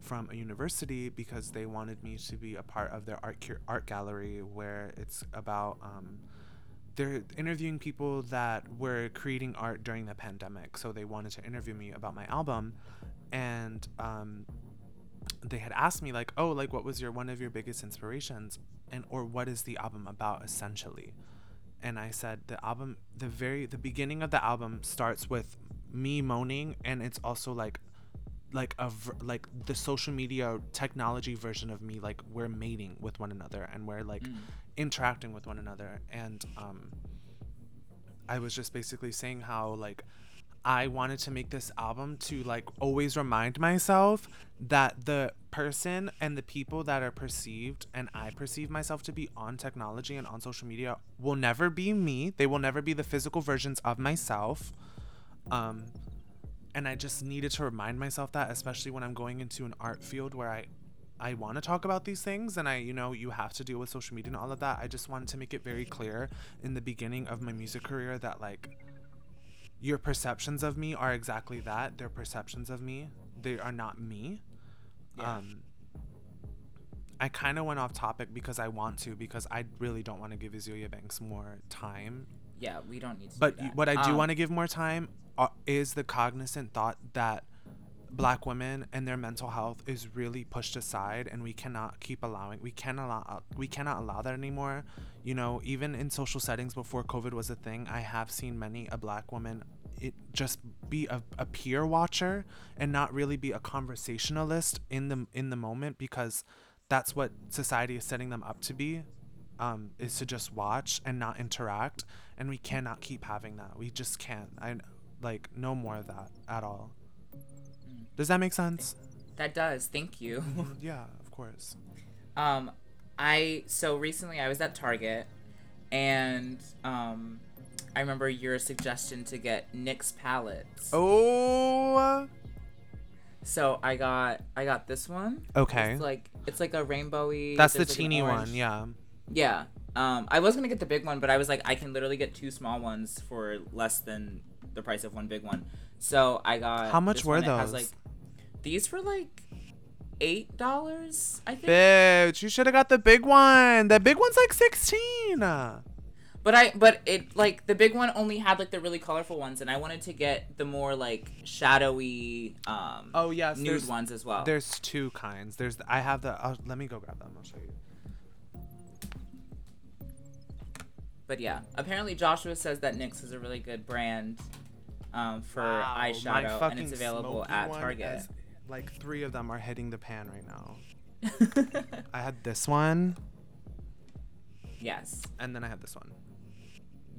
[SPEAKER 1] from a university because they wanted me to be a part of their art cur- art gallery where it's about um, they're interviewing people that were creating art during the pandemic. So they wanted to interview me about my album and um, they had asked me like oh like what was your one of your biggest inspirations? And or what is the album about essentially? And I said the album the very the beginning of the album starts with me moaning and it's also like like a like the social media technology version of me like we're mating with one another and we're like
[SPEAKER 2] Mm.
[SPEAKER 1] interacting with one another. And um I was just basically saying how like I wanted to make this album to like always remind myself that the person and the people that are perceived and I perceive myself to be on technology and on social media will never be me. They will never be the physical versions of myself. Um and I just needed to remind myself that especially when I'm going into an art field where I I want to talk about these things and I you know you have to deal with social media and all of that. I just wanted to make it very clear in the beginning of my music career that like your perceptions of me are exactly that. They're perceptions of me. They are not me.
[SPEAKER 2] Yeah.
[SPEAKER 1] Um I kind of went off topic because I want to because I really don't want to give Azealia Banks more time
[SPEAKER 2] Yeah, we don't need to.
[SPEAKER 1] but
[SPEAKER 2] do that.
[SPEAKER 1] what I do
[SPEAKER 2] Um,
[SPEAKER 1] want to give more time uh, is the cognizant thought that black women and their mental health is really pushed aside and we cannot keep allowing we cannot allow we cannot allow that anymore. You know even in social settings before covid was a thing i have seen many a black woman it just be a, a peer watcher and not really be a conversationalist in the in the moment because that's what society is setting them up to be um, is to just watch and not interact. And we cannot keep having that. We just can't. I like no more of that at all does that make sense
[SPEAKER 2] That does. Thank you.
[SPEAKER 1] yeah of course
[SPEAKER 2] Um, I so recently I was at Target, and um, I remember your suggestion to get NYX palettes.
[SPEAKER 1] oh
[SPEAKER 2] So I got I got this one.
[SPEAKER 1] okay
[SPEAKER 2] It's like it's like a rainbowy.
[SPEAKER 1] that's the
[SPEAKER 2] like
[SPEAKER 1] teeny one yeah
[SPEAKER 2] Yeah. Um, I was gonna get the big one, but I was like, I can literally get two small ones for less than the price of one big one. So I got.
[SPEAKER 1] How much were.
[SPEAKER 2] It has,
[SPEAKER 1] those?
[SPEAKER 2] like, these were like eight dollars, I think.
[SPEAKER 1] bitch you should have got the big one the big one's like 16
[SPEAKER 2] But I, but it like the big one only had like the really colorful ones, and I wanted to get the more like shadowy, um,
[SPEAKER 1] oh yes
[SPEAKER 2] nude ones as well.
[SPEAKER 1] there's two kinds there's i have the i let me go grab them i'll show you
[SPEAKER 2] But yeah, apparently Joshua says that NYX is a really good brand um, for
[SPEAKER 1] Wow,
[SPEAKER 2] eyeshadow, and it's available at Target.
[SPEAKER 1] Like three of them are hitting the pan right now i had this one
[SPEAKER 2] yes,
[SPEAKER 1] and then I have this one.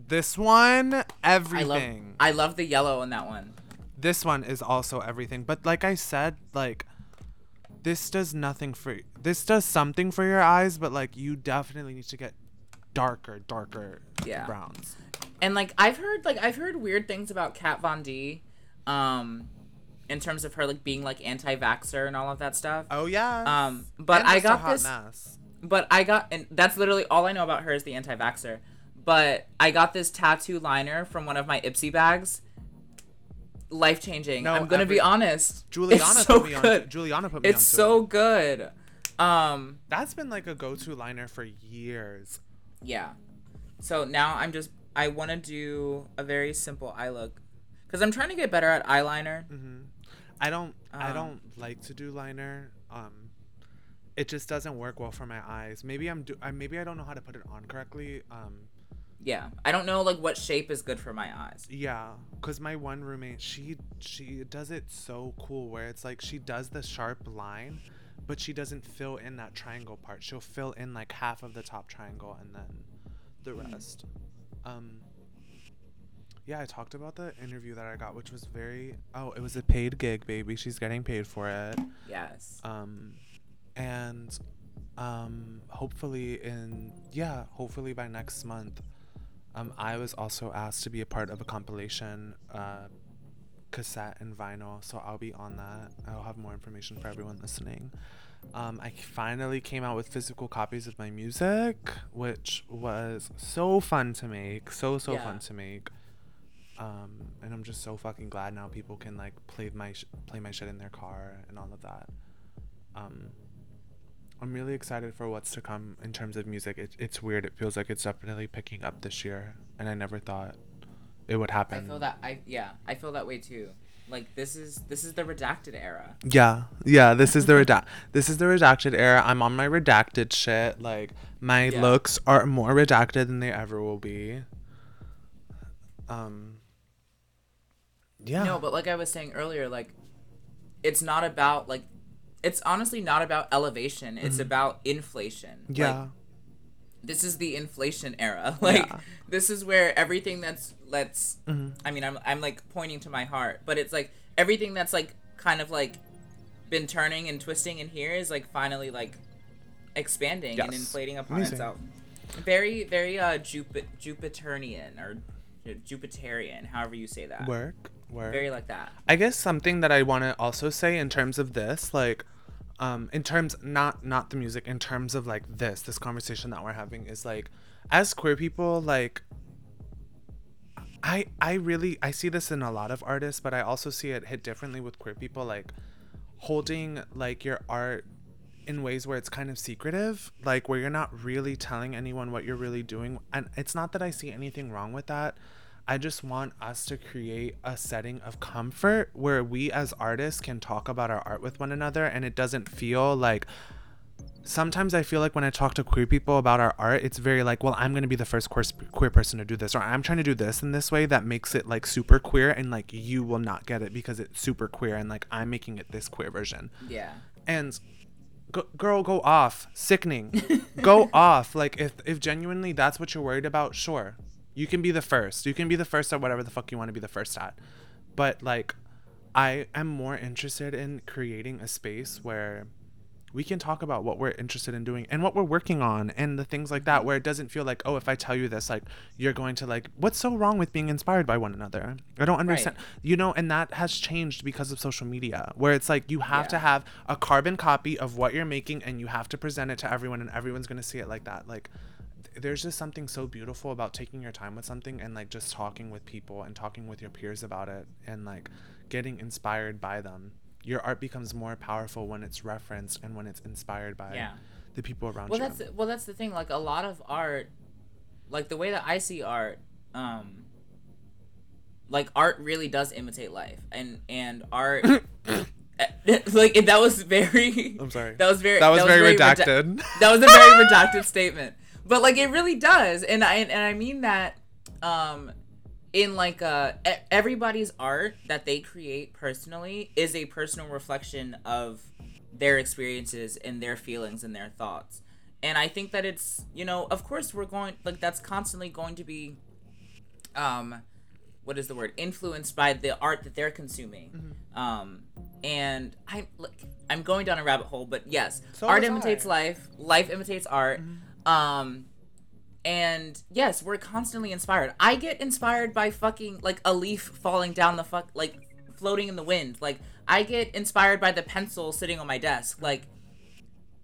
[SPEAKER 1] This one, everything.
[SPEAKER 2] I love. I love the yellow in that one.
[SPEAKER 1] this one is also everything. But like I said, like this does nothing for this does something for your eyes, but like you definitely need to get darker, darker
[SPEAKER 2] Yeah.
[SPEAKER 1] browns.
[SPEAKER 2] And like I've heard like I've heard weird things about Kat Von D, um, in terms of her like being like anti-vaxxer and all of that stuff.
[SPEAKER 1] Oh yeah.
[SPEAKER 2] Um, but
[SPEAKER 1] And
[SPEAKER 2] I got
[SPEAKER 1] Hot
[SPEAKER 2] this.
[SPEAKER 1] Mess.
[SPEAKER 2] But I got, and that's literally all I know about her is the anti-vaxxer. But I got this tattoo liner from one of my Ipsy bags. Life changing.
[SPEAKER 1] No,
[SPEAKER 2] I'm gonna
[SPEAKER 1] every-
[SPEAKER 2] be honest.
[SPEAKER 1] Juliana
[SPEAKER 2] it's so
[SPEAKER 1] put me
[SPEAKER 2] good.
[SPEAKER 1] on. Juliana put me
[SPEAKER 2] It's so
[SPEAKER 1] it.
[SPEAKER 2] good. Um,
[SPEAKER 1] That's been like a go-to liner for years.
[SPEAKER 2] yeah. So now I'm just, I want to do a very simple eye look, because I'm trying to get better at eyeliner.
[SPEAKER 1] hmm I don't. I
[SPEAKER 2] Um,
[SPEAKER 1] don't like to do liner. Um, it just doesn't work well for my eyes. Maybe I'm. Do- I, maybe I don't know how to put it on correctly. Um,
[SPEAKER 2] Yeah. I don't know like what shape is good for my eyes.
[SPEAKER 1] yeah, cause my one roommate, she she does it so cool where it's like she does the sharp line, but she doesn't fill in that triangle part. She'll fill in like half of the top triangle and then the
[SPEAKER 2] Mm.
[SPEAKER 1] rest. Um. Yeah, I talked about the interview that I got, which was very. Oh, it was a paid gig, baby. She's getting paid for it.
[SPEAKER 2] Yes.
[SPEAKER 1] um and um hopefully in yeah hopefully by next month um i was also asked to be a part of a compilation uh cassette and vinyl so i'll be on that i'll have more information for everyone listening um i finally came out with physical copies of my music which was so fun to make so so
[SPEAKER 2] Yeah.
[SPEAKER 1] fun to make um and i'm just so fucking glad now people can like play my sh- play my shit in their car and all of that um i'm really excited for what's to come in terms of music it, it's weird it feels like it's definitely picking up this year and i never thought it would happen.
[SPEAKER 2] I feel that I yeah I feel that way too. Like this is this is the redacted era.
[SPEAKER 1] yeah yeah this is the redact this is the redacted era i'm on my redacted shit like my
[SPEAKER 2] Yeah.
[SPEAKER 1] looks are more redacted than they ever will be um yeah
[SPEAKER 2] No, but like I was saying earlier, like it's not about like it's honestly not about elevation. It's about inflation. Like,
[SPEAKER 1] Yeah.
[SPEAKER 2] this is the inflation era. Like
[SPEAKER 1] Yeah.
[SPEAKER 2] this is where everything that's let's
[SPEAKER 1] Mm-hmm.
[SPEAKER 2] I mean I'm I'm like pointing to my heart, but it's like everything that's like kind of like been turning and twisting in here is like finally like expanding and inflating upon
[SPEAKER 1] Amazing.
[SPEAKER 2] itself. Very very uh Jupi- Jupiterian or Jupiterian, however you say that.
[SPEAKER 1] work. Work.
[SPEAKER 2] Very like that.
[SPEAKER 1] I guess something that I want to also say in terms of this, like, um, in terms not not the music, in terms of like this this conversation that we're having is like, as queer people, like, I I really I see this in a lot of artists, but I also see it hit differently with queer people, like, holding like your art in ways where it's kind of secretive, like where you're not really telling anyone what you're really doing. And it's not that I see anything wrong with that. I just want us to create a setting of comfort where we as artists can talk about our art with one another and it doesn't feel like sometimes I feel like when I talk to queer people about our art, it's very like, well, I'm going to be the first queer, queer person to do this, or I'm trying to do this in this way that makes it like super queer, and like you will not get it because it's super queer, and like I'm making it this queer version.
[SPEAKER 2] Yeah.
[SPEAKER 1] and go, girl go off. Sickening. Go off. Like if if genuinely that's what you're worried about sure you can be the first. You can be the first at whatever the fuck you want to be the first at. But like i am more interested in creating a space where we can talk about what we're interested in doing and what we're working on and the things like that where it doesn't feel like oh if i tell you this like you're going to like what's so wrong with being inspired by one another? I don't understand you know and that has changed because of social media where it's like you have to have a carbon copy of what you're making and you have to present it to everyone and everyone's going to see it like that. Like there's just something so beautiful about taking your time with something and like just talking with people and talking with your peers about it and like getting inspired by them. Your art becomes more powerful when it's referenced and when it's inspired by
[SPEAKER 2] Yeah.
[SPEAKER 1] the people around
[SPEAKER 2] well
[SPEAKER 1] you.
[SPEAKER 2] that's well that's the thing like a lot of art like the way that i see art um like art really does imitate life and and art like that was very
[SPEAKER 1] i'm sorry.
[SPEAKER 2] that was very
[SPEAKER 1] that was very
[SPEAKER 2] redac-
[SPEAKER 1] redacted.
[SPEAKER 2] that was a very redacted statement but like it really does. And i and i mean that um in like uh everybody's art that they create personally is a personal reflection of their experiences and their feelings and their thoughts. And i think that it's you know of course we're going like that's constantly going to be um what is the word? Influenced by the art that they're consuming.
[SPEAKER 1] Mm-hmm.
[SPEAKER 2] um and i like i'm going down a rabbit hole but yes
[SPEAKER 1] So
[SPEAKER 2] art imitates life. Life imitates art.
[SPEAKER 1] Mm-hmm.
[SPEAKER 2] Um and yes we're constantly inspired. I get inspired by fucking like a leaf falling down the fuck like floating in the wind. Like i get inspired by the pencil sitting on my desk. Like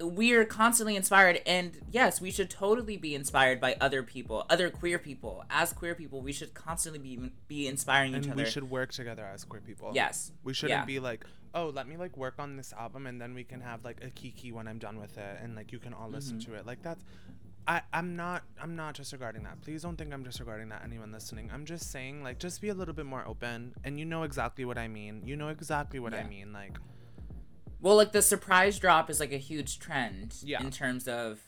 [SPEAKER 2] we are constantly inspired and yes we should totally be inspired by other people other queer people. As queer people we should constantly be be inspiring each
[SPEAKER 1] and
[SPEAKER 2] other.
[SPEAKER 1] we should work together as queer people.
[SPEAKER 2] Yes.
[SPEAKER 1] We shouldn't
[SPEAKER 2] Yeah.
[SPEAKER 1] be like oh let me like work on this album and then we can have like a kiki when i'm done with it and like you can all listen
[SPEAKER 2] Mm-hmm.
[SPEAKER 1] to it like that's I, I'm not I'm not disregarding that. Please don't think I'm disregarding that anyone listening. I'm just saying like just be a little bit more open and you know exactly what I mean. You know exactly what I mean. Like
[SPEAKER 2] well like the surprise drop is like a huge trend
[SPEAKER 1] Yeah.
[SPEAKER 2] in terms of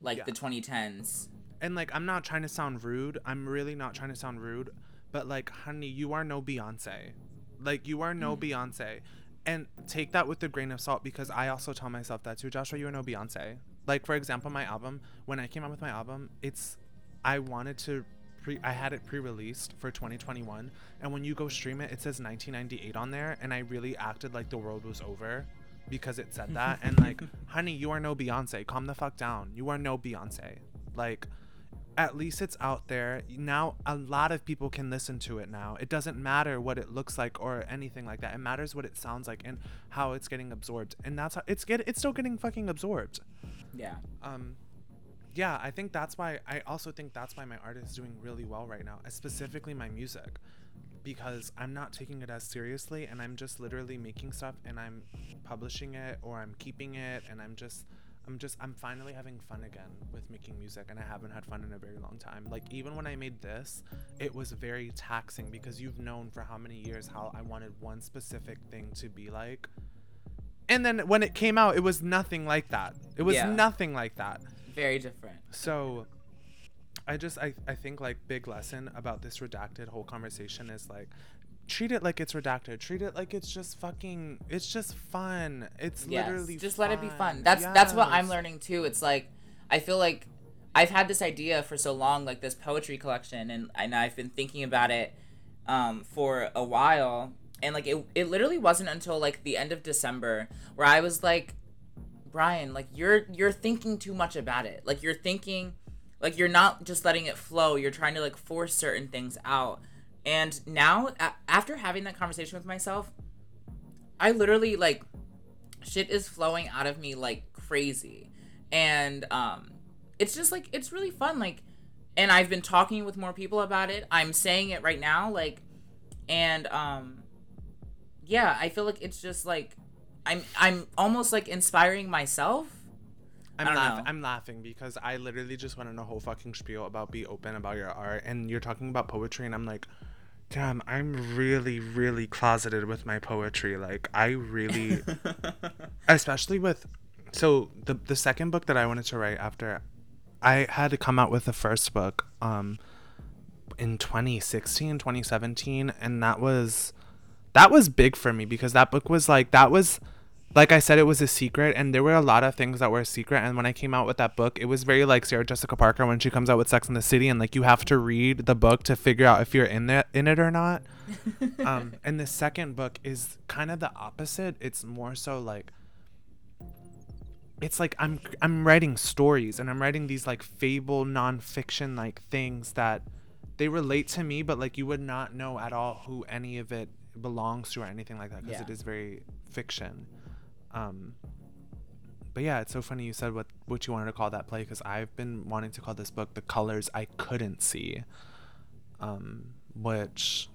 [SPEAKER 2] like
[SPEAKER 1] Yeah.
[SPEAKER 2] the 2010s
[SPEAKER 1] and like I'm not trying to sound rude. I'm really not trying to sound rude, but like honey, you are no Beyonce. Like you are no Beyonce. And take that with a grain of salt because I also tell myself that too. Joshua, you are no Beyonce. Like for example, my album, when I came out with my album, it's I wanted to pre I had it pre-released for 2021 and when you go stream it, it says 1998 on there and I really acted like the world was over because it said that and like honey, you are no Beyonce. Calm the fuck down. You are no Beyonce. Like at least it's out there. Now a lot of people can listen to it now. It doesn't matter what it looks like or anything like that. It matters what it sounds like and how it's getting absorbed. And that's how it's get it's still getting fucking absorbed.
[SPEAKER 2] Yeah.
[SPEAKER 1] Um yeah i think that's why i also think that's why my art is doing really well right now specifically my music because i'm not taking it as seriously and i'm just literally making stuff and i'm publishing it or i'm keeping it and i'm just i'm just i'm finally having fun again with making music and i haven't had fun in a very long time. Like even when i made this it was very taxing because you've known for how many years how i wanted one specific thing to be like. And then when it came out it was nothing like that. It was
[SPEAKER 2] Yeah.
[SPEAKER 1] nothing like that.
[SPEAKER 2] Very different.
[SPEAKER 1] So I just I, I think like big lesson about this redacted whole conversation is like treat it like it's redacted. Treat it like it's just fucking. It's just fun. It's
[SPEAKER 2] Yes,
[SPEAKER 1] literally
[SPEAKER 2] just let it be fun. That's that's what I'm learning too. It's like I feel like I've had this idea for so long, like this poetry collection, and and I've been thinking about it um, for a while, and like it it literally wasn't until like the end of December where I was like, Brian, like you're you're thinking too much about it. Like you're thinking, like you're not just letting it flow. You're trying to like force certain things out. And now, a- after having that conversation with myself, I literally like shit is flowing out of me like crazy. And um it's just like it's really fun like and i've been talking with more people about it. I'm saying it right now like and um yeah i feel like it's just like i'm i'm almost like inspiring myself.
[SPEAKER 1] I'm laughing. I'm laughing because I literally just went on a whole fucking spiel about be open about your art, and you're talking about poetry, and I'm like, damn, I'm really, really closeted with my poetry. Like, I really, especially with, so the the second book that I wanted to write after, I had to come out with the first book, um, in 2016, 2017, and that was, that was big for me because that book was like that was like I said, it was a secret, and there were a lot of things that were a secret. And when I came out with that book, it was very like Sarah Jessica Parker when she comes out with Sex in the City, and like you have to read the book to figure out if you're in it in it or not. um, and the second book is kind of the opposite. It's more so like it's like I'm I'm writing stories, and I'm writing these like fable nonfiction like things that they relate to me, but like you would not know at all who any of it belongs to or anything like that because
[SPEAKER 2] Yeah.
[SPEAKER 1] it is very fiction. Um, but yeah, it's so funny you said what what you wanted to call that play because I've been wanting to call this book "The Colors I Couldn't See," um, which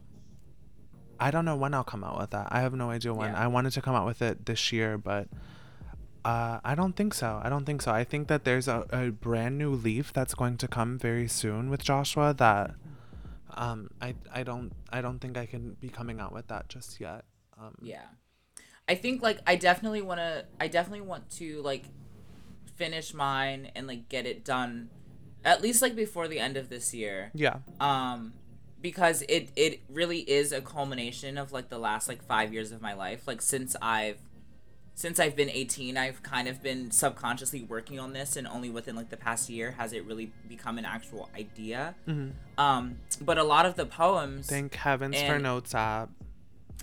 [SPEAKER 1] I don't know when I'll come out with that. I have no idea when.
[SPEAKER 2] Yeah.
[SPEAKER 1] I wanted to come out with it this year, but uh, I don't think so. I don't think so. I think that there's a, a brand new leaf that's going to come very soon with Joshua that um I I don't I don't think I can be coming out with that just yet. Um
[SPEAKER 2] yeah i think like i definitely want to i definitely want to like finish mine and like get it done at least like before the end of this year
[SPEAKER 1] yeah.
[SPEAKER 2] um because it it really is a culmination of like the last like 5 years of my life like since I've since I've been 18 I've kind of been subconsciously working on this and only within like the past year has it really become an actual idea Hmm. um but a lot of the poems
[SPEAKER 1] Thank heavens for Notes app.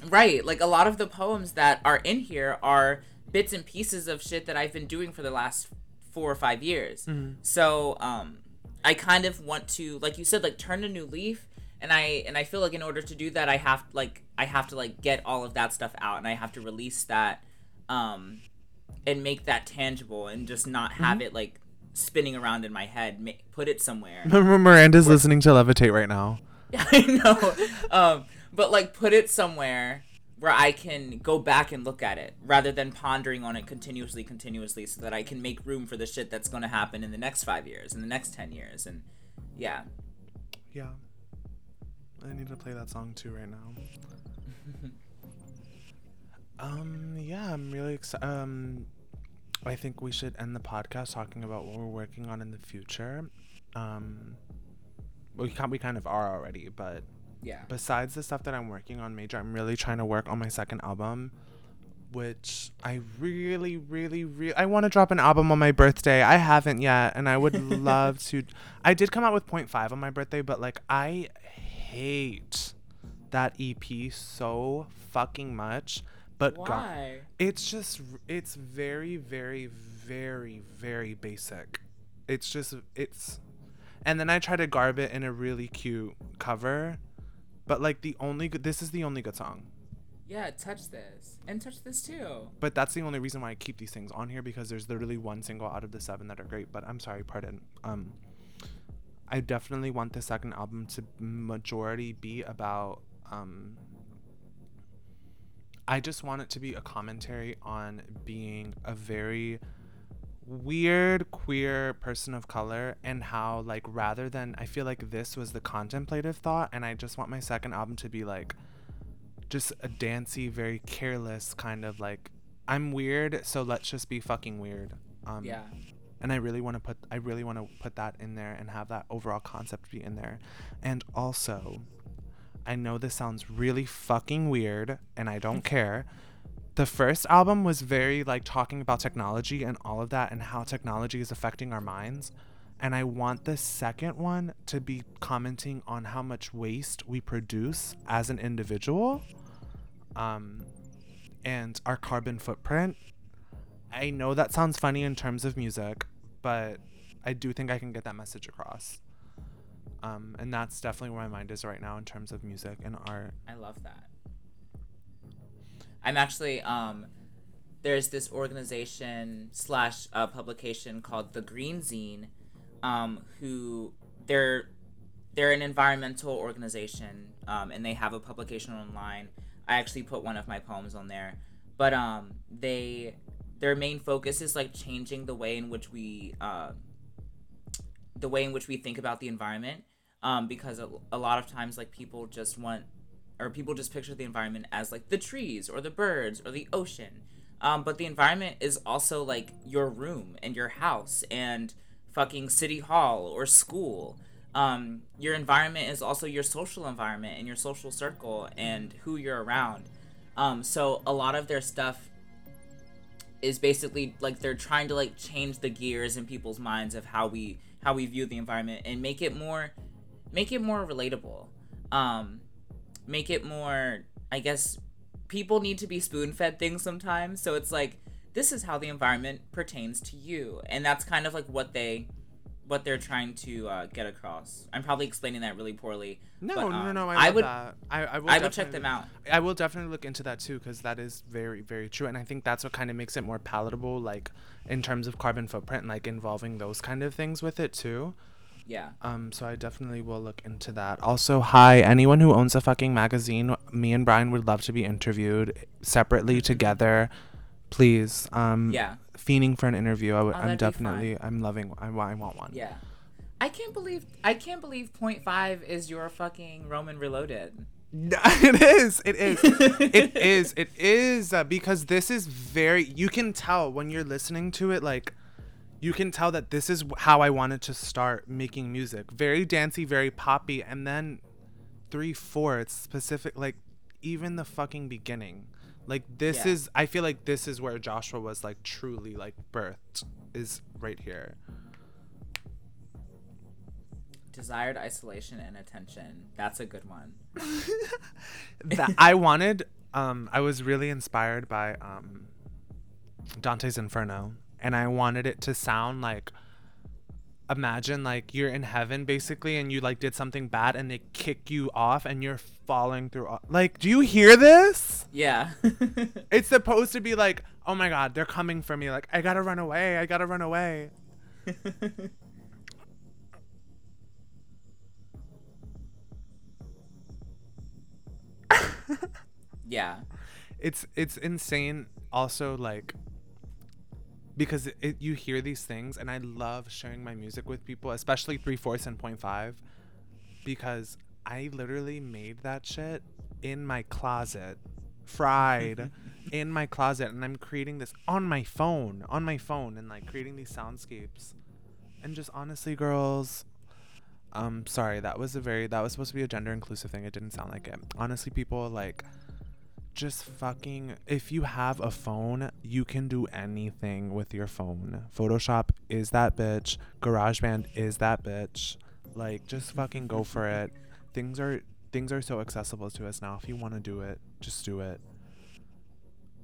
[SPEAKER 2] Right. Like a lot of the poems that are in here are bits and pieces of shit that I've been doing for the last four or five years. So um, I kind of want to, like you said, like turn a new leaf. And I and I feel like in order to do that, I have like I have to like get all of that stuff out, and I have to release that, um, and make that tangible, and just not have it like spinning around in my head. Ma- put it somewhere.
[SPEAKER 1] Miranda's listening to Levitate right now.
[SPEAKER 2] I know. Um, but like put it somewhere where I can go back and look at it rather than pondering on it continuously, continuously, so that I can make room for the shit that's going to happen in the next five years, in the next 10 years. And yeah.
[SPEAKER 1] Yeah. I need to play that song too right now. um yeah, I'm really excited. Um I think we should end the podcast talking about what we're working on in the future. Um we we kind of are already, but
[SPEAKER 2] Yeah.
[SPEAKER 1] besides the stuff that I'm working on major, I'm really trying to work on my second album, which I really, really, really I want to drop an album on my birthday. I haven't yet, and I would love to. I did come out with Point Five on my birthday, but like I hate that EP so fucking much. But God,
[SPEAKER 2] Why?
[SPEAKER 1] it's just it's very very very very basic it's just it's and then i try to garb it in a really cute cover but like the only good this is the only good song
[SPEAKER 2] Yeah, touch this. And touch this too.
[SPEAKER 1] but that's the only reason why i keep these things on here because there's literally one single out of the seven that are great but i'm sorry pardon um i definitely want the second album to majority be about um I just want it to be a commentary on being a very weird queer person of color and how like rather than I feel like this was the contemplative thought and I just want my second album to be like just a dancey, very careless kind of like I'm weird, so let's just be fucking weird. Um
[SPEAKER 2] Yeah.
[SPEAKER 1] and I really want to put I really want to put that in there and have that overall concept be in there. And also I know this sounds really fucking weird and I don't care. The first album was very like talking about technology and all of that and how technology is affecting our minds. And I want the second one to be commenting on how much waste we produce as an individual um, and our carbon footprint. I know that sounds funny in terms of music, but I do think I can get that message across. Um, and that's definitely where my mind is right now in terms of music and art.
[SPEAKER 2] I love that. I'm actually um, there's this organization slash uh, publication called the Green Zine, um, who they're they're an environmental organization, um, and they have a publication online. I actually put one of my poems on there, but um, they their main focus is like changing the way in which we uh, the way in which we think about the environment um, because a, a lot of times like people just want or people just picture the environment as like the trees or the birds or the ocean. Um, but the environment is also like your room and your house and fucking city hall or school. Um, your environment is also your social environment and your social circle and who you're around. Um, so a lot of their stuff is basically like they're trying to like change the gears in people's minds of how we how we view the environment and make it more make it more relatable. Um make it more i guess people need to be spoon-fed things sometimes so it's like this is how the environment pertains to you and that's kind of like what they what they're trying to uh, get across i'm probably explaining that really poorly
[SPEAKER 1] No,
[SPEAKER 2] but,
[SPEAKER 1] no, no,
[SPEAKER 2] um,
[SPEAKER 1] no. I,
[SPEAKER 2] I would.
[SPEAKER 1] I, I will.
[SPEAKER 2] i would check them out
[SPEAKER 1] I will definitely look into that too because that is very, very true, and I think that's what kind of makes it more palatable, like in terms of carbon footprint, like involving those kind of things with it too.
[SPEAKER 2] Yeah
[SPEAKER 1] Um, so I definitely will look into that. Also, hi, anyone who owns a fucking magazine, me and Brian would love to be interviewed separately together. Please, um,
[SPEAKER 2] yeah
[SPEAKER 1] fiending for an interview. I w-
[SPEAKER 2] Oh,
[SPEAKER 1] I'm
[SPEAKER 2] that'd be fun.
[SPEAKER 1] definitely, I'm loving. I, I want one.
[SPEAKER 2] yeah i can't believe i can't believe point five is your fucking roman reloaded
[SPEAKER 1] it is. It is. it is. It is uh, because this is very. You can tell when you're listening to it, like you can tell that this is how I wanted to start making music. Very dancey, very poppy, and then three, four. It's specific. Like even the fucking beginning. Like this
[SPEAKER 2] Yeah.
[SPEAKER 1] is. I feel like this is where Joshua was like truly like birthed. Is right here.
[SPEAKER 2] desired isolation and attention that's a good one
[SPEAKER 1] that I wanted. Um, I was really inspired by um, Dante's Inferno, and I wanted it to sound like. Imagine like you're in heaven basically, and you like did something bad, and they kick you off, and you're falling through. all- Like, do you hear this?
[SPEAKER 2] yeah
[SPEAKER 1] It's supposed to be like, oh my god, they're coming for me. Like, I gotta run away. I gotta run away.
[SPEAKER 2] yeah
[SPEAKER 1] it's it's insane also like because it, it, you hear these things and i love sharing my music with people especially three fourths and point five because i literally made that shit in my closet fried in my closet and i'm creating this on my phone on my phone and like creating these soundscapes. And just honestly girls um sorry that was a very that was supposed to be a gender inclusive thing. It didn't sound like it. Honestly people like just fucking if you have a phone you can do anything with your phone. Photoshop is that bitch. Garageband is that bitch. Like just fucking go for it. Things are things are so accessible to us now. If you want to do it just do it.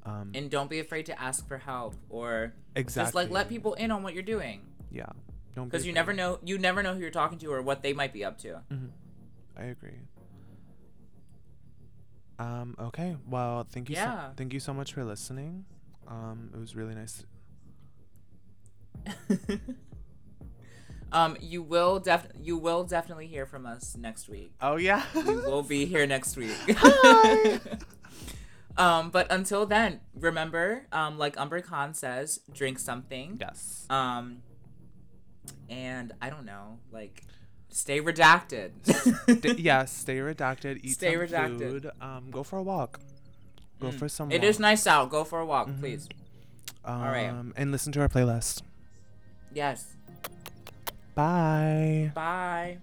[SPEAKER 1] Um
[SPEAKER 2] and don't be afraid to ask for help or
[SPEAKER 1] exactly
[SPEAKER 2] just like let people in on what you're doing.
[SPEAKER 1] Yeah. Don't be
[SPEAKER 2] because you never know you never know who you're talking to or what they might be up to.
[SPEAKER 1] Mm-hmm. I agree. Um, okay. Well, thank you.
[SPEAKER 2] Yeah.
[SPEAKER 1] So, thank you so much for listening. Um, it was really nice.
[SPEAKER 2] um you will def you will definitely hear from us next week
[SPEAKER 1] Oh yeah.
[SPEAKER 2] we will be here next week
[SPEAKER 1] Hi.
[SPEAKER 2] um but until then remember um like umber khan says drink something
[SPEAKER 1] yes.
[SPEAKER 2] um and i don't know like stay redacted
[SPEAKER 1] D- yes. Stay redacted. Eat
[SPEAKER 2] Stay
[SPEAKER 1] some
[SPEAKER 2] redacted.
[SPEAKER 1] food. Um, go for a walk. Go
[SPEAKER 2] Mm.
[SPEAKER 1] for some.
[SPEAKER 2] it is
[SPEAKER 1] walk.
[SPEAKER 2] nice out go for a walk
[SPEAKER 1] Mhm.
[SPEAKER 2] please
[SPEAKER 1] Um,
[SPEAKER 2] right.
[SPEAKER 1] And listen to our playlist.
[SPEAKER 2] yes
[SPEAKER 1] Bye.
[SPEAKER 2] bye